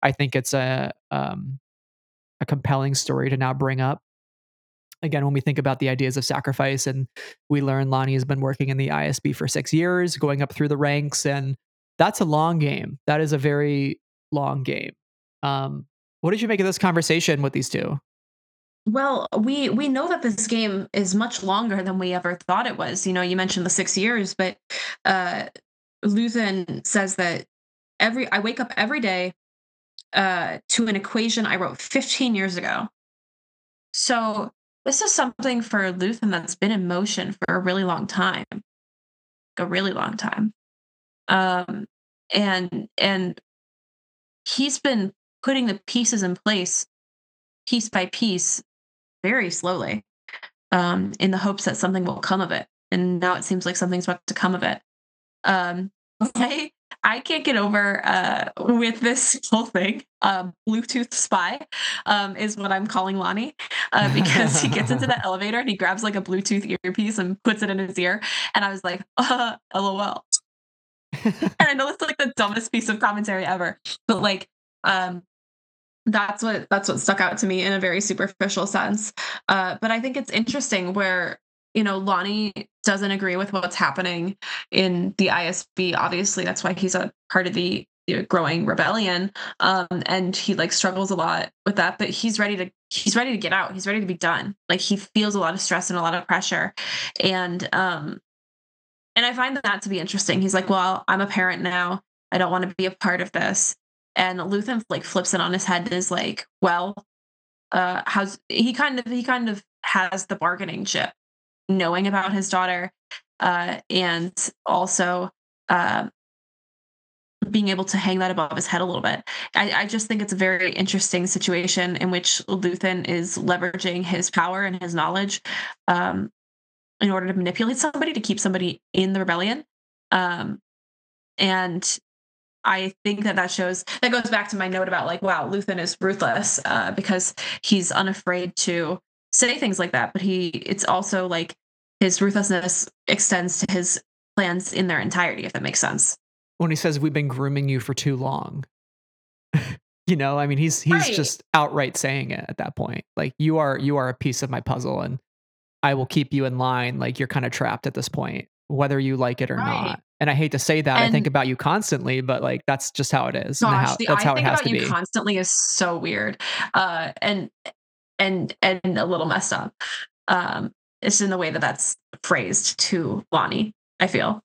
I think it's a um, a compelling story to now bring up. Again, when we think about the ideas of sacrifice, and we learn Lonnie has been working in the ISB for six years, going up through the ranks, and that's a long game. That is a very long game. Um, what did you make of this conversation with these two? Well, we we know that this game is much longer than we ever thought it was. You know, you mentioned the six years, but uh, Luthen says that every I wake up every day uh, to an equation I wrote 15 years ago. So this is something for Luthen that's been in motion for a really long time, a really long time. Um, and and he's been putting the pieces in place, piece by piece, very slowly, um, in the hopes that something will come of it. And now it seems like something's about to come of it. Um, I I can't get over uh, with this whole thing. Um, Bluetooth spy um, is what I'm calling Lonnie uh, because he gets into the elevator and he grabs like a Bluetooth earpiece and puts it in his ear. And I was like, uh, lol. and I know it's like the dumbest piece of commentary ever, but like, um, that's what that's what stuck out to me in a very superficial sense. Uh, but I think it's interesting where you know, Lonnie doesn't agree with what's happening in the ISB. Obviously, that's why he's a part of the growing rebellion um and he like struggles a lot with that but he's ready to he's ready to get out. He's ready to be done. Like he feels a lot of stress and a lot of pressure. And um and i find that to be interesting. He's like well i'm a parent now. I don't want to be a part of this. And Luthen like flips it on his head and is like well uh how's he kind of he kind of has the bargaining chip knowing about his daughter uh, and also uh, being able to hang that above his head a little bit. I, I, just think it's a very interesting situation in which Luthen is leveraging his power and his knowledge um, in order to manipulate somebody to keep somebody in the rebellion. Um, and I think that that shows that goes back to my note about like, wow, Luthen is ruthless uh, because he's unafraid to say things like that. But he, it's also like his ruthlessness extends to his plans in their entirety, if that makes sense. When he says we've been grooming you for too long. you know, I mean he's he's right. just outright saying it at that point. Like you are you are a piece of my puzzle and I will keep you in line. Like you're kind of trapped at this point, whether you like it or right. not. And I hate to say that. And I think about you constantly, but like that's just how it is. Gosh, how, the, that's I how it has to be. Constantly is so weird, uh, and and and a little messed up. Um, it's in the way that that's phrased to Lonnie, I feel.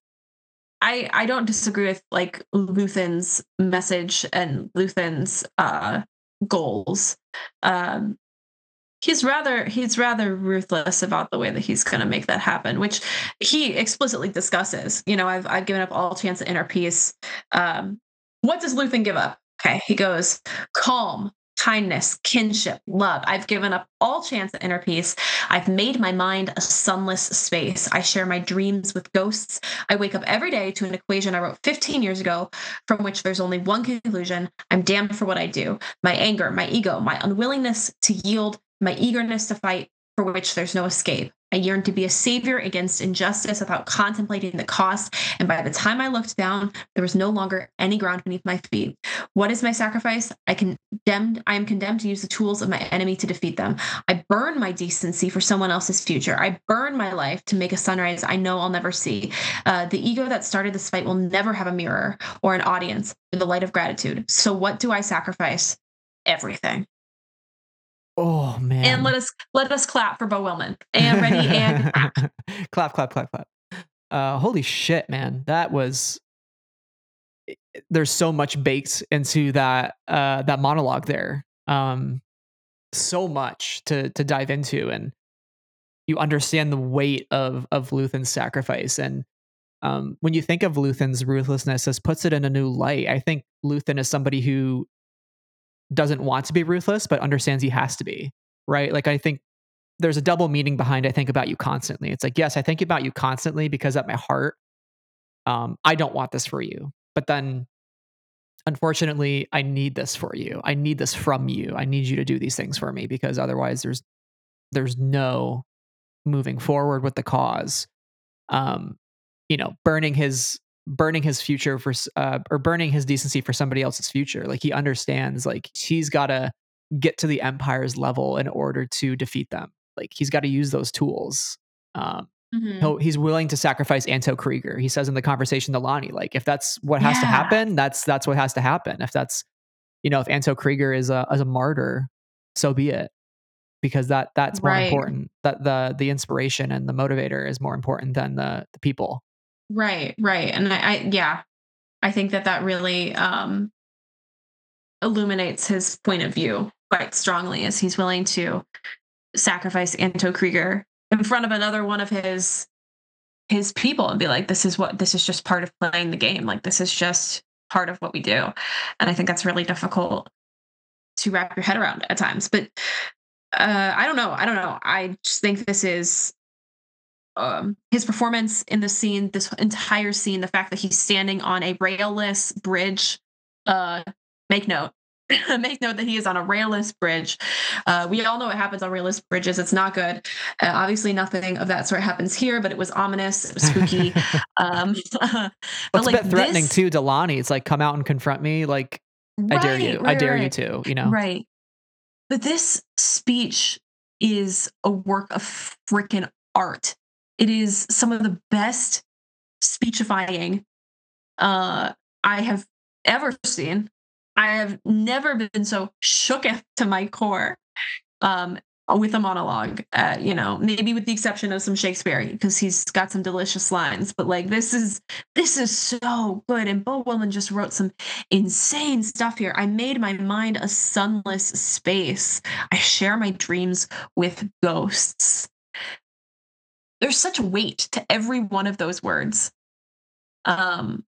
I I don't disagree with like Luthen's message and Luthen's uh goals. Um he's rather he's rather ruthless about the way that he's going to make that happen which he explicitly discusses you know i've i've given up all chance at inner peace um what does luthen give up okay he goes calm kindness, kinship, love. I've given up all chance at inner peace. I've made my mind a sunless space. I share my dreams with ghosts. I wake up every day to an equation I wrote 15 years ago, from which there's only one conclusion I'm damned for what I do. My anger, my ego, my unwillingness to yield, my eagerness to fight, for which there's no escape. I yearned to be a savior against injustice without contemplating the cost. And by the time I looked down, there was no longer any ground beneath my feet. What is my sacrifice? I condemned, I am condemned to use the tools of my enemy to defeat them. I burn my decency for someone else's future. I burn my life to make a sunrise I know I'll never see. Uh, the ego that started this fight will never have a mirror or an audience or the light of gratitude. So what do I sacrifice? Everything. Oh man! And let us let us clap for Beau Willimon. And ready and clap, clap, clap, clap. Uh, holy shit, man! That was. There's so much baked into that uh, that monologue there. Um, so much to to dive into, and you understand the weight of of Luthen's sacrifice and um, when you think of Luthen's ruthlessness, this puts it in a new light. I think Luthen is somebody who doesn't want to be ruthless, but understands he has to be, right? Like, I think there's a double meaning behind I think about you constantly. It's like, yes, I think about you constantly because at my heart, um, I don't want this for you. But then unfortunately, I need this for you. I need this from you. I need you to do these things for me because otherwise there's there's no moving forward with the cause. Um, you know, burning his burning his future for uh, or burning his decency for somebody else's future. Like he understands like he's got to get to the empire's level in order to defeat them. Like he's got to use those tools. Um, mm-hmm. he's willing to sacrifice Anto Kreegyr. He says in the conversation to Lonnie, like if that's what has yeah. to happen, that's that's what has to happen. If that's you know if Anto Kreegyr is a as a martyr, so be it because that that's more right. important that the the inspiration and the motivator is more important than the the people right right and i, I yeah i think that that really um illuminates his point of view quite strongly as he's willing to sacrifice anto Kreegyr in front of another one of his his people and be like this is what this is just part of playing the game like this is just part of what we do and i think that's really difficult to wrap your head around at times but uh, I don't know. I don't know. I just think this is um, his performance in the scene, this entire scene, the fact that he's standing on a railless bridge. Uh, make note. make note that he is on a railless bridge. Uh, we all know what happens on railless bridges. It's not good. Uh, obviously, nothing of that sort happens here, but it was ominous. It was spooky. um, but it's like a bit threatening this, too, Delani. It's like, come out and confront me. Like, right, I dare you. Right, I dare right. you to. You know, right. But this speech is a work of freaking art. It is some of the best speechifying uh, I have ever seen. I have never been so shook to my core um, with a monologue. Uh, you know, maybe with the exception of some Shakespeare because he's got some delicious lines. But like this is this is so good, and Beau Willimon just wrote some insane stuff here. I made my mind a sunless space. I share my dreams with ghosts. There's such weight to every one of those words. Um,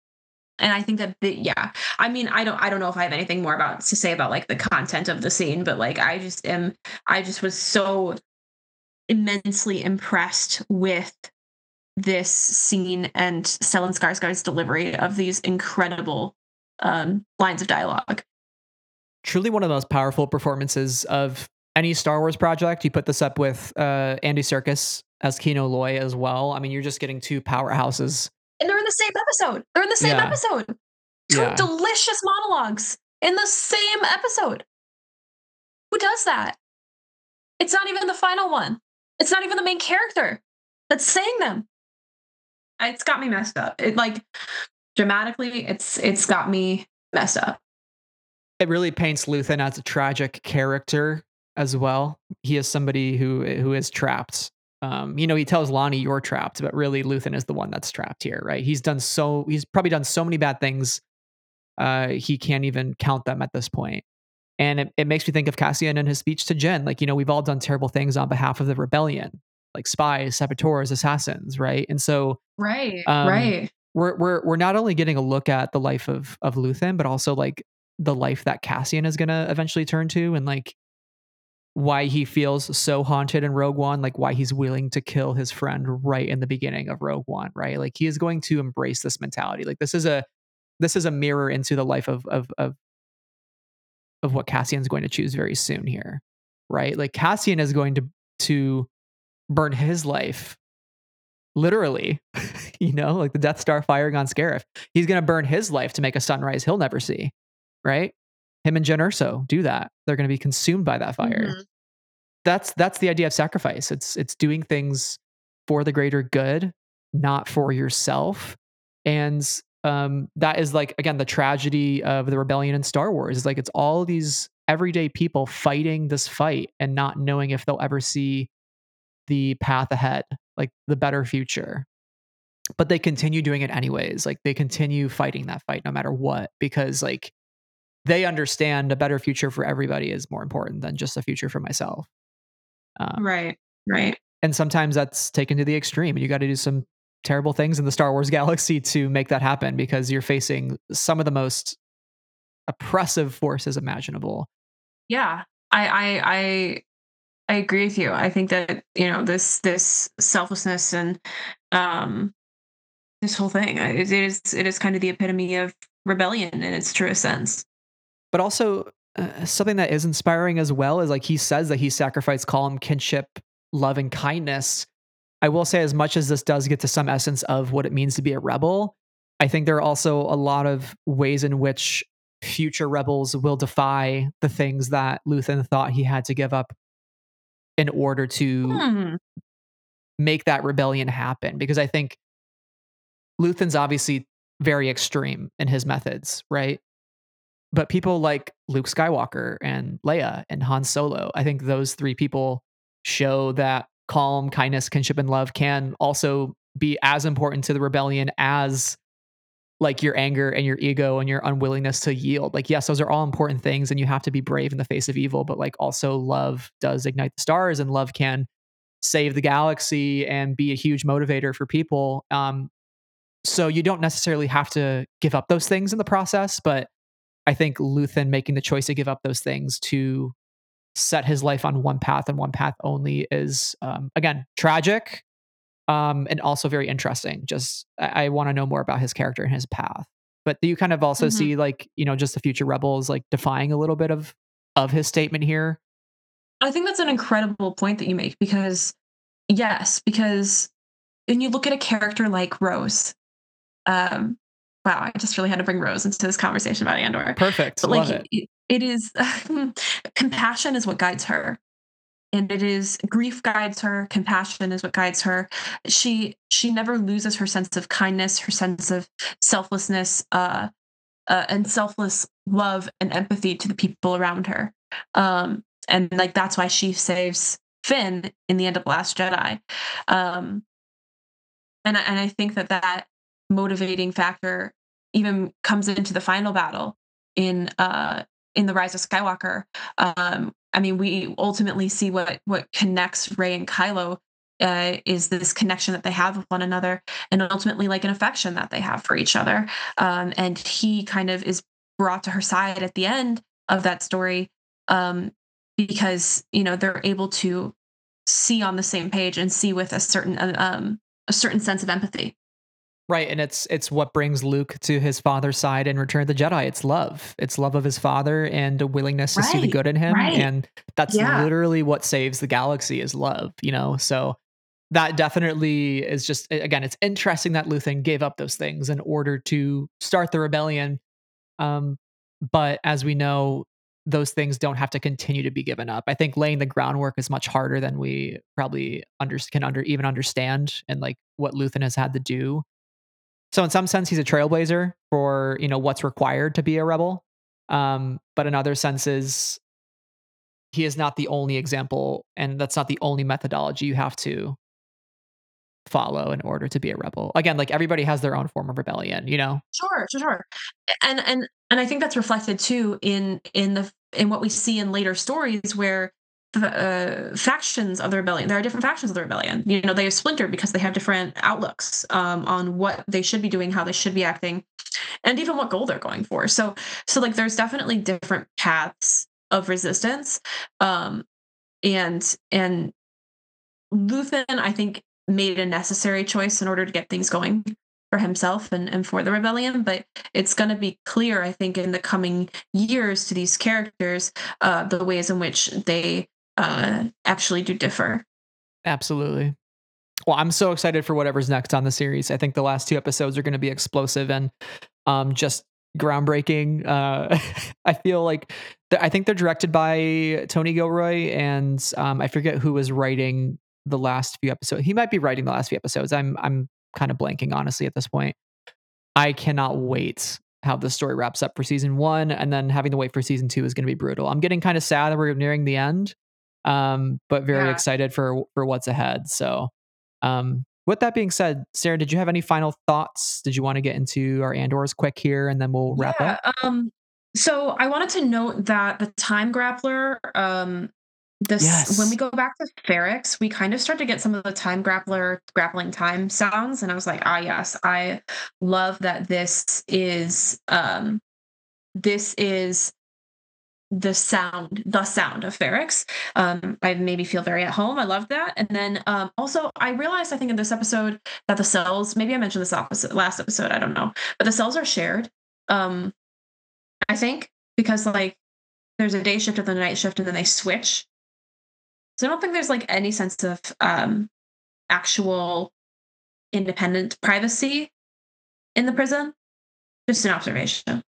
and i think that the, yeah i mean i don't i don't know if i have anything more about to say about like the content of the scene but like i just am i just was so immensely impressed with this scene and Stellan Skarsgård's delivery of these incredible um, lines of dialogue. Truly one of the most powerful performances of any Star Wars project. You put this up with uh, Andy Serkis as Kino Loy as well. I mean, you're just getting two powerhouses and they're in the same episode. They're in the same yeah. episode. Two yeah. delicious monologues in the same episode. Who does that? It's not even the final one. It's not even the main character that's saying them. It's got me messed up. It like dramatically, it's it's got me messed up. It really paints Luthen as a tragic character as well. He is somebody who who is trapped um, you know, he tells Lonnie you're trapped, but really Luthen is the one that's trapped here, right? He's done so he's probably done so many bad things. Uh, he can't even count them at this point. And it, it makes me think of Cassian and his speech to Jyn. Like, you know, we've all done terrible things on behalf of the rebellion, like spies, saboteurs, assassins, right? And so Right, um, right. We're we're we're not only getting a look at the life of of Luthen, but also like the life that Cassian is gonna eventually turn to and like why he feels so haunted in Rogue One, like why he's willing to kill his friend right in the beginning of Rogue One, right? Like he is going to embrace this mentality. Like this is a this is a mirror into the life of of of of what Cassian's going to choose very soon here, right? Like Cassian is going to to burn his life literally, you know, like the Death Star firing on Scarif. He's going to burn his life to make a sunrise he'll never see, right? Him and Jyn Erso do that. They're going to be consumed by that fire. Mm-hmm. That's that's the idea of sacrifice. It's it's doing things for the greater good, not for yourself. And um, that is like again the tragedy of the rebellion in Star Wars. Is like it's all these everyday people fighting this fight and not knowing if they'll ever see the path ahead, like the better future. But they continue doing it anyways. Like they continue fighting that fight no matter what, because like they understand a better future for everybody is more important than just a future for myself. Um, right. Right. and sometimes that's taken to the extreme and you got to do some terrible things in the Star Wars galaxy to make that happen because you're facing some of the most oppressive forces imaginable. Yeah. I I I I agree with you. I think that, you know, this this selflessness and um this whole thing it is it is kind of the epitome of rebellion in its truest sense. But also uh, something that is inspiring as well is like he says that he sacrificed calm kinship, love and kindness I will say, as much as this does get to some essence of what it means to be a rebel, I think there are also a lot of ways in which future rebels will defy the things that Luthen thought he had to give up in order to hmm. make that rebellion happen. Because I think Luthen's obviously very extreme in his methods, right? But people like Luke Skywalker and Leia and Han Solo, I think those three people show that calm, kindness, kinship, and love can also be as important to the rebellion as like your anger and your ego and your unwillingness to yield. Like, yes, those are all important things, and you have to be brave in the face of evil, but like also love does ignite the stars, and love can save the galaxy and be a huge motivator for people. Um, so you don't necessarily have to give up those things in the process, but I think Luthen making the choice to give up those things to set his life on one path and one path only is um, again tragic um, and also very interesting. Just i, I want to know more about his character and his path. But do you kind of also mm-hmm. see like you know just the future rebels like defying a little bit of of his statement here? I think that's an incredible point that you make because yes because when you look at a character like rose um wow i just really had to bring rose into this conversation about andor. Perfect. But like Love it. it is compassion is what guides her. And it is grief guides her compassion is what guides her. She she never loses her sense of kindness her sense of selflessness uh, uh, and selfless love and empathy to the people around her. Um and like that's why she saves finn in the end of last jedi. Um and and i think that that motivating factor even comes into the final battle in uh in the Rise of Skywalker. Um, I mean, we ultimately see what what connects Rey and Kylo uh, is this connection that they have with one another, and ultimately like an affection that they have for each other. Um, and he kind of is brought to her side at the end of that story um, because you know they're able to see on the same page and see with a certain um, a certain sense of empathy. Right, and it's it's what brings Luke to his father's side in Return of the Jedi. It's love. It's love of his father and a willingness to right, see the good in him, right. and that's yeah. literally what saves the galaxy is love. You know, so that definitely is just again, it's interesting that Luthen gave up those things in order to start the rebellion. Um, but as we know, those things don't have to continue to be given up. I think laying the groundwork is much harder than we probably under, can under even understand, and like what Luthen has had to do so in some sense, he's a trailblazer for you know what's required to be a rebel. Um, but in other senses, he is not the only example, and that's not the only methodology you have to follow in order to be a rebel. Again, like everybody has their own form of rebellion, you know. Sure, sure, sure. And and and I think that's reflected too in in the in what we see in later stories where uh, factions of the rebellion. There are different factions of the rebellion. You know, they have splintered because they have different outlooks um, on what they should be doing, how they should be acting, and even what goal they're going for. So, so like, there's definitely different paths of resistance, um, and and Luthen, I think, made a necessary choice in order to get things going for himself and, and for the rebellion but it's going to be clear i think in the coming years to these characters uh, the ways in which they uh, actually do differ. Absolutely. Well, I'm so excited for whatever's next on the series. I think the last two episodes are going to be explosive and um, just groundbreaking. Uh, I feel like th- I think they're directed by Tony Gilroy, and um, I forget who was writing the last few episodes. He might be writing the last few episodes. I'm I'm kind of blanking honestly at this point. I cannot wait how the story wraps up for season one, and then having to wait for season two is going to be brutal. I'm getting kind of sad that we're nearing the end, um, but very yeah. excited for for what's ahead. So, um, with that being said, Sarah, did you have any final thoughts? Did you want to get into our Andors quick here, and then we'll wrap yeah, up? Um, so I wanted to note that the time grappler um, this Yes. when we go back to Ferrix, we kind of start to get some of the time grappler grappling time sounds, and I was like, ah, yes, I love that this is um this is the sound, the sound of Ferrix. Um, I made me feel very at home. I loved that. And then um, also, I realized, I think in this episode, that the cells, maybe I mentioned this opposite last episode, I don't know, but the cells are shared. Um, I think because like there's a day shift and then a night shift, and then they switch. So I don't think there's like any sense of um, actual independent privacy in the prison. Just an observation.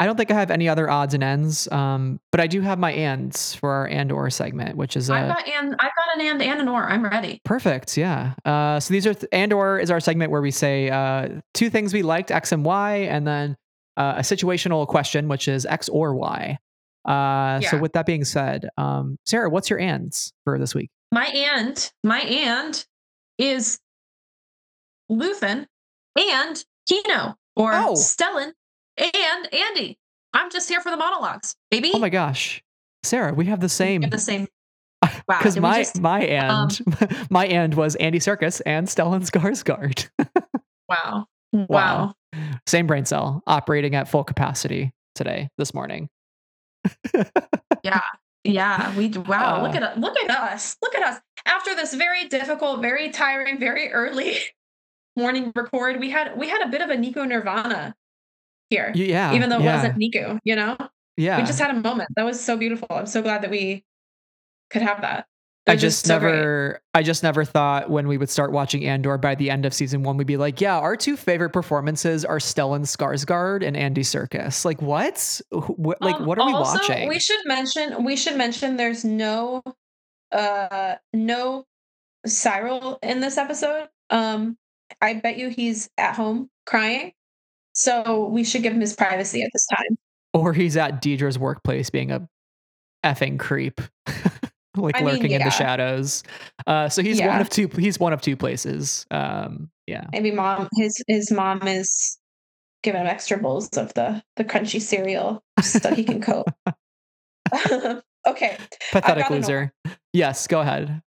I don't think I have any other odds and ends, um, but I do have my ands for our and or segment, which is I've a got and I've got an and and an or. I'm ready. perfect. Yeah. Uh, so these are th- and or is our segment where we say uh, two things we liked X and Y, and then uh, a situational question, which is X or Y. Uh, So with that being said, um, Sarah, what's your ands for this week? My and my and is Luthen and Kino or Oh. Stellan and Andy. I'm just here for the monologues, baby. Oh my gosh, Sarah, we have the We same. have the same. Wow. Because my just- my and um, my and was Andy Serkis and Stellan Skarsgård. wow. Wow. Wow. Same brain cell operating at full capacity today, this morning. Yeah. Yeah. We wow. look Uh. at look at us. Look at us. After this very difficult, very tiring, very early morning record, we had we had a bit of a Nico Nirvana here. Yeah. even though it yeah, wasn't Niku, you know? Yeah. We just had a moment. That was so beautiful. I'm so glad that we could have that. I just so great. never I just never thought when we would start watching Andor by the end of season one, we'd be like, yeah, our two favorite performances are Stellan Skarsgård and Andy Serkis. Like what? Wh- wh- like Um, what are we also, watching? We should mention we should mention there's no uh no Syril in this episode. Um I bet you he's at home crying. So we should give him his privacy at this time. or he's at Dedra's workplace being a effing creep. like I mean, lurking in the shadows. Uh so he's one of two he's one of two places. Um yeah. Maybe mom his his mom is giving him extra bowls of the the crunchy cereal so he can cope. okay. Pathetic got an or. loser. Yes, go ahead.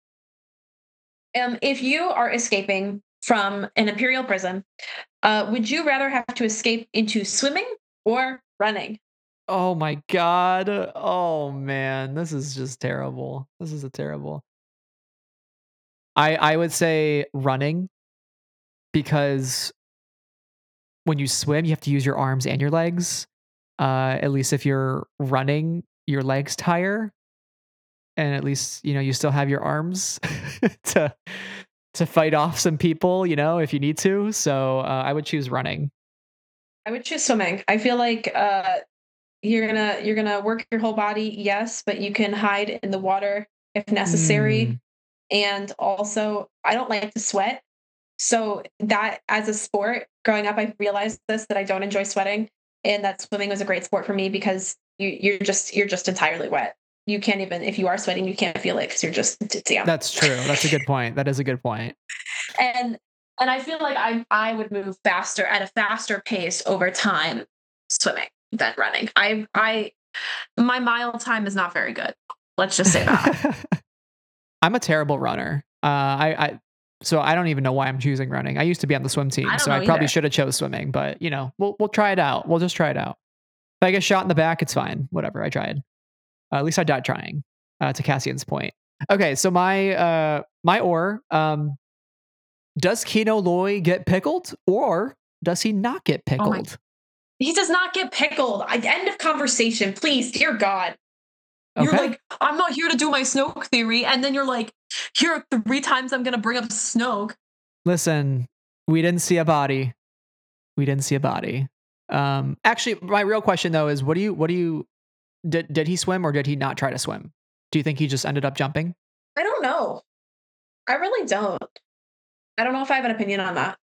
Um, if you are escaping from an imperial prison, uh, would you rather have to escape into swimming or running? Oh my god. Oh man, this is just terrible. This is a terrible. I I would say running because when you swim, you have to use your arms and your legs. Uh at least if you're running, your legs tire. And at least, you know, you still have your arms to to fight off some people, you know, if you need to. So, uh, I would choose running. I would choose swimming. I feel like uh, you're gonna you're gonna work your whole body, yes, but you can hide in the water if necessary. Mm. And also, I don't like to sweat. So that as a sport, growing up, I realized this that I don't enjoy sweating, and that swimming was a great sport for me because you you're just you're just entirely wet. You can't even if you are sweating, you can't feel it because you're just damn. That's true. That's a good point. That is a good point. and and I feel like I I would move faster at a faster pace over time swimming than running. I I my mile time is not very good. Let's just say that. I'm a terrible runner. Uh, I, I so I don't even know why I'm choosing running. I used to be on the swim team, I so I probably either. should have chose swimming. But you know, we'll we'll try it out. We'll just try it out. If I get shot in the back, it's fine. Whatever. I tried. Uh, at least I died trying. Uh, to Cassian's point. Okay, so my uh my or um, does Kino Loy get pickled or does he not get Oh pickled? he does not get pickled. I, end of conversation, please, dear God. You're like, I'm not here to do my Snoke theory, and then you're like, here are three times I'm gonna bring up Snoke. Listen, we didn't see a body. We didn't see a body. Um, actually, my real question though is, what do you, what do you, did did he swim or did he not try to swim? Do you think he just ended up jumping? I don't know. I really don't. I don't know if I have an opinion on that.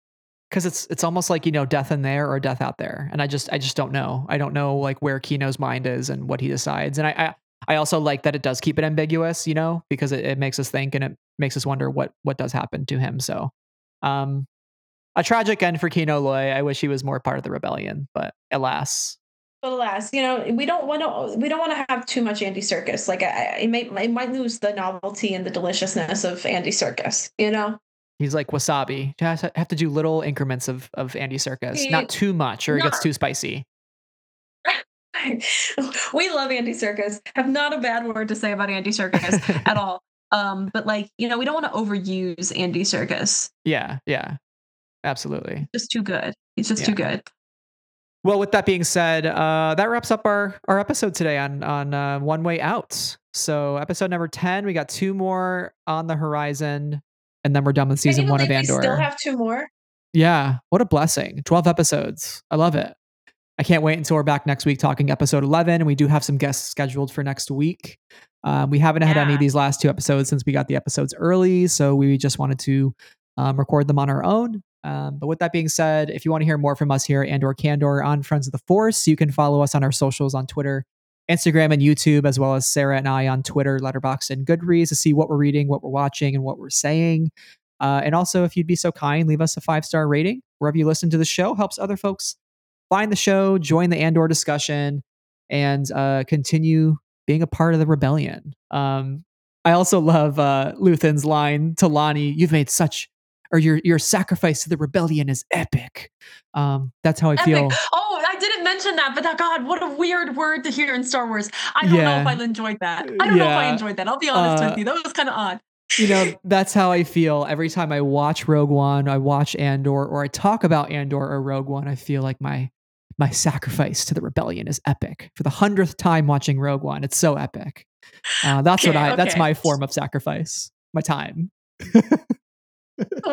Because it's it's almost like you know death in there or death out there, and I just I just don't know. I don't know like where Kino's mind is and what he decides, and I I, I also like that it does keep it ambiguous, you know, because it, it makes us think and it makes us wonder what what does happen to him. So, um, a tragic end for Kino Loy. I wish he was more part of the rebellion, but alas, alas, you know, we don't want to we don't want to have too much Andy Serkis. Like, I, it might it might lose the novelty and the deliciousness of Andy Serkis. You know. He's like wasabi. You have to do little increments of of Andy Serkis, he, not too much, or not, it gets too spicy. we love Andy Serkis. Have not a bad word to say about Andy Serkis at all. Um, but like, you know, we don't want to overuse Andy Serkis. Yeah, yeah. Absolutely. Just too good. He's just yeah. too good. Well, with that being said, uh, that wraps up our our episode today on on uh, One Way Out. So episode number ten, we got two more on the horizon, and then we're done with season one of Andor. still have two more. Yeah, what a blessing! Twelve episodes. I love it. I can't wait until we're back next week talking episode eleven. And we do have some guests scheduled for next week. Um, we haven't had yeah. any of these last two episodes since we got the episodes early, so we just wanted to um, record them on our own. Um, but with that being said, if you want to hear more from us here Andor Candor on Friends of the Force, you can follow us on our socials on Twitter, Instagram, and YouTube, as well as Sarah and I on Twitter, Letterboxd, and Goodreads to see what we're reading, what we're watching, and what we're saying. Uh, and also, if you'd be so kind, leave us a five star rating wherever you listen to the show. Helps other folks find the show, join the Andor discussion, and uh, continue being a part of the rebellion. Um, I also love uh, Luthen's line to Lonni, "You've made such or your your sacrifice to the rebellion is epic. Um, that's how I epic. feel. Oh, I didn't mention that, but that God, what a weird word to hear in Star Wars. I don't yeah. know if I enjoyed that. I don't yeah. know if I enjoyed that. I'll be honest uh, with you. That was kind of odd. You know, that's how I feel every time I watch Rogue One, I watch Andor, or I talk about Andor or Rogue One. I feel like my my sacrifice to the rebellion is epic. For the hundredth time watching Rogue One, it's so epic. Uh, that's okay, what I. Okay. That's my form of sacrifice. My time.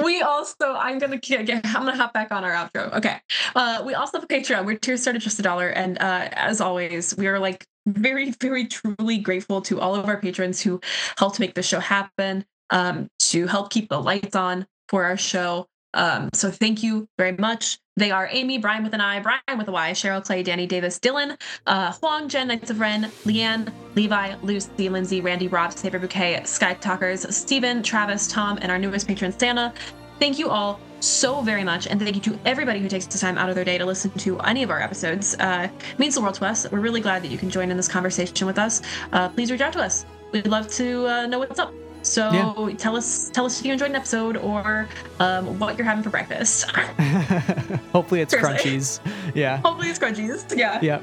we also i'm gonna i'm gonna hop back on our outro. Okay. Uh we also have a patreon. We're tier started just a dollar. And uh as always we are like very very truly grateful to all of our patrons who helped make the show happen um to help keep the lights on for our show um so thank you very much they are Amy, Brian with an I, Brian with a Y, Cheryl Clay, Danny Davis, Dylan, uh, Huang, Jen, Knights of Ren, Leanne, Levi, Lucy, Lindsay, Randy, Rob, Saber Bouquet, Sky Talkers, Stephen, Travis, Tom, and our newest patron, Santa. Thank you all so very much, and thank you to everybody who takes the time out of their day to listen to any of our episodes. Uh, means the world to us. We're really glad that you can join in this conversation with us. Uh, please reach out to us. We'd love to uh, know what's up. So yeah. tell us tell us if you enjoyed an episode or um, what you're having for breakfast. Hopefully it's crunchies. Yeah. Hopefully it's crunchies. Yeah. Yeah.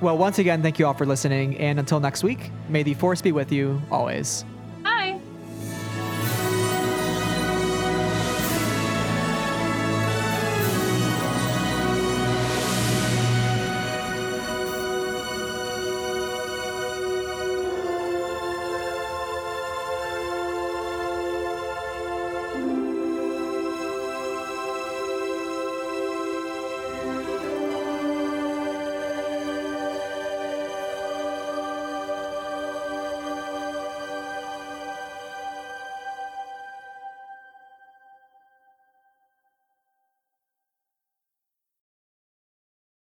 Well, once again, thank you all for listening, and until next week, may the force be with you always.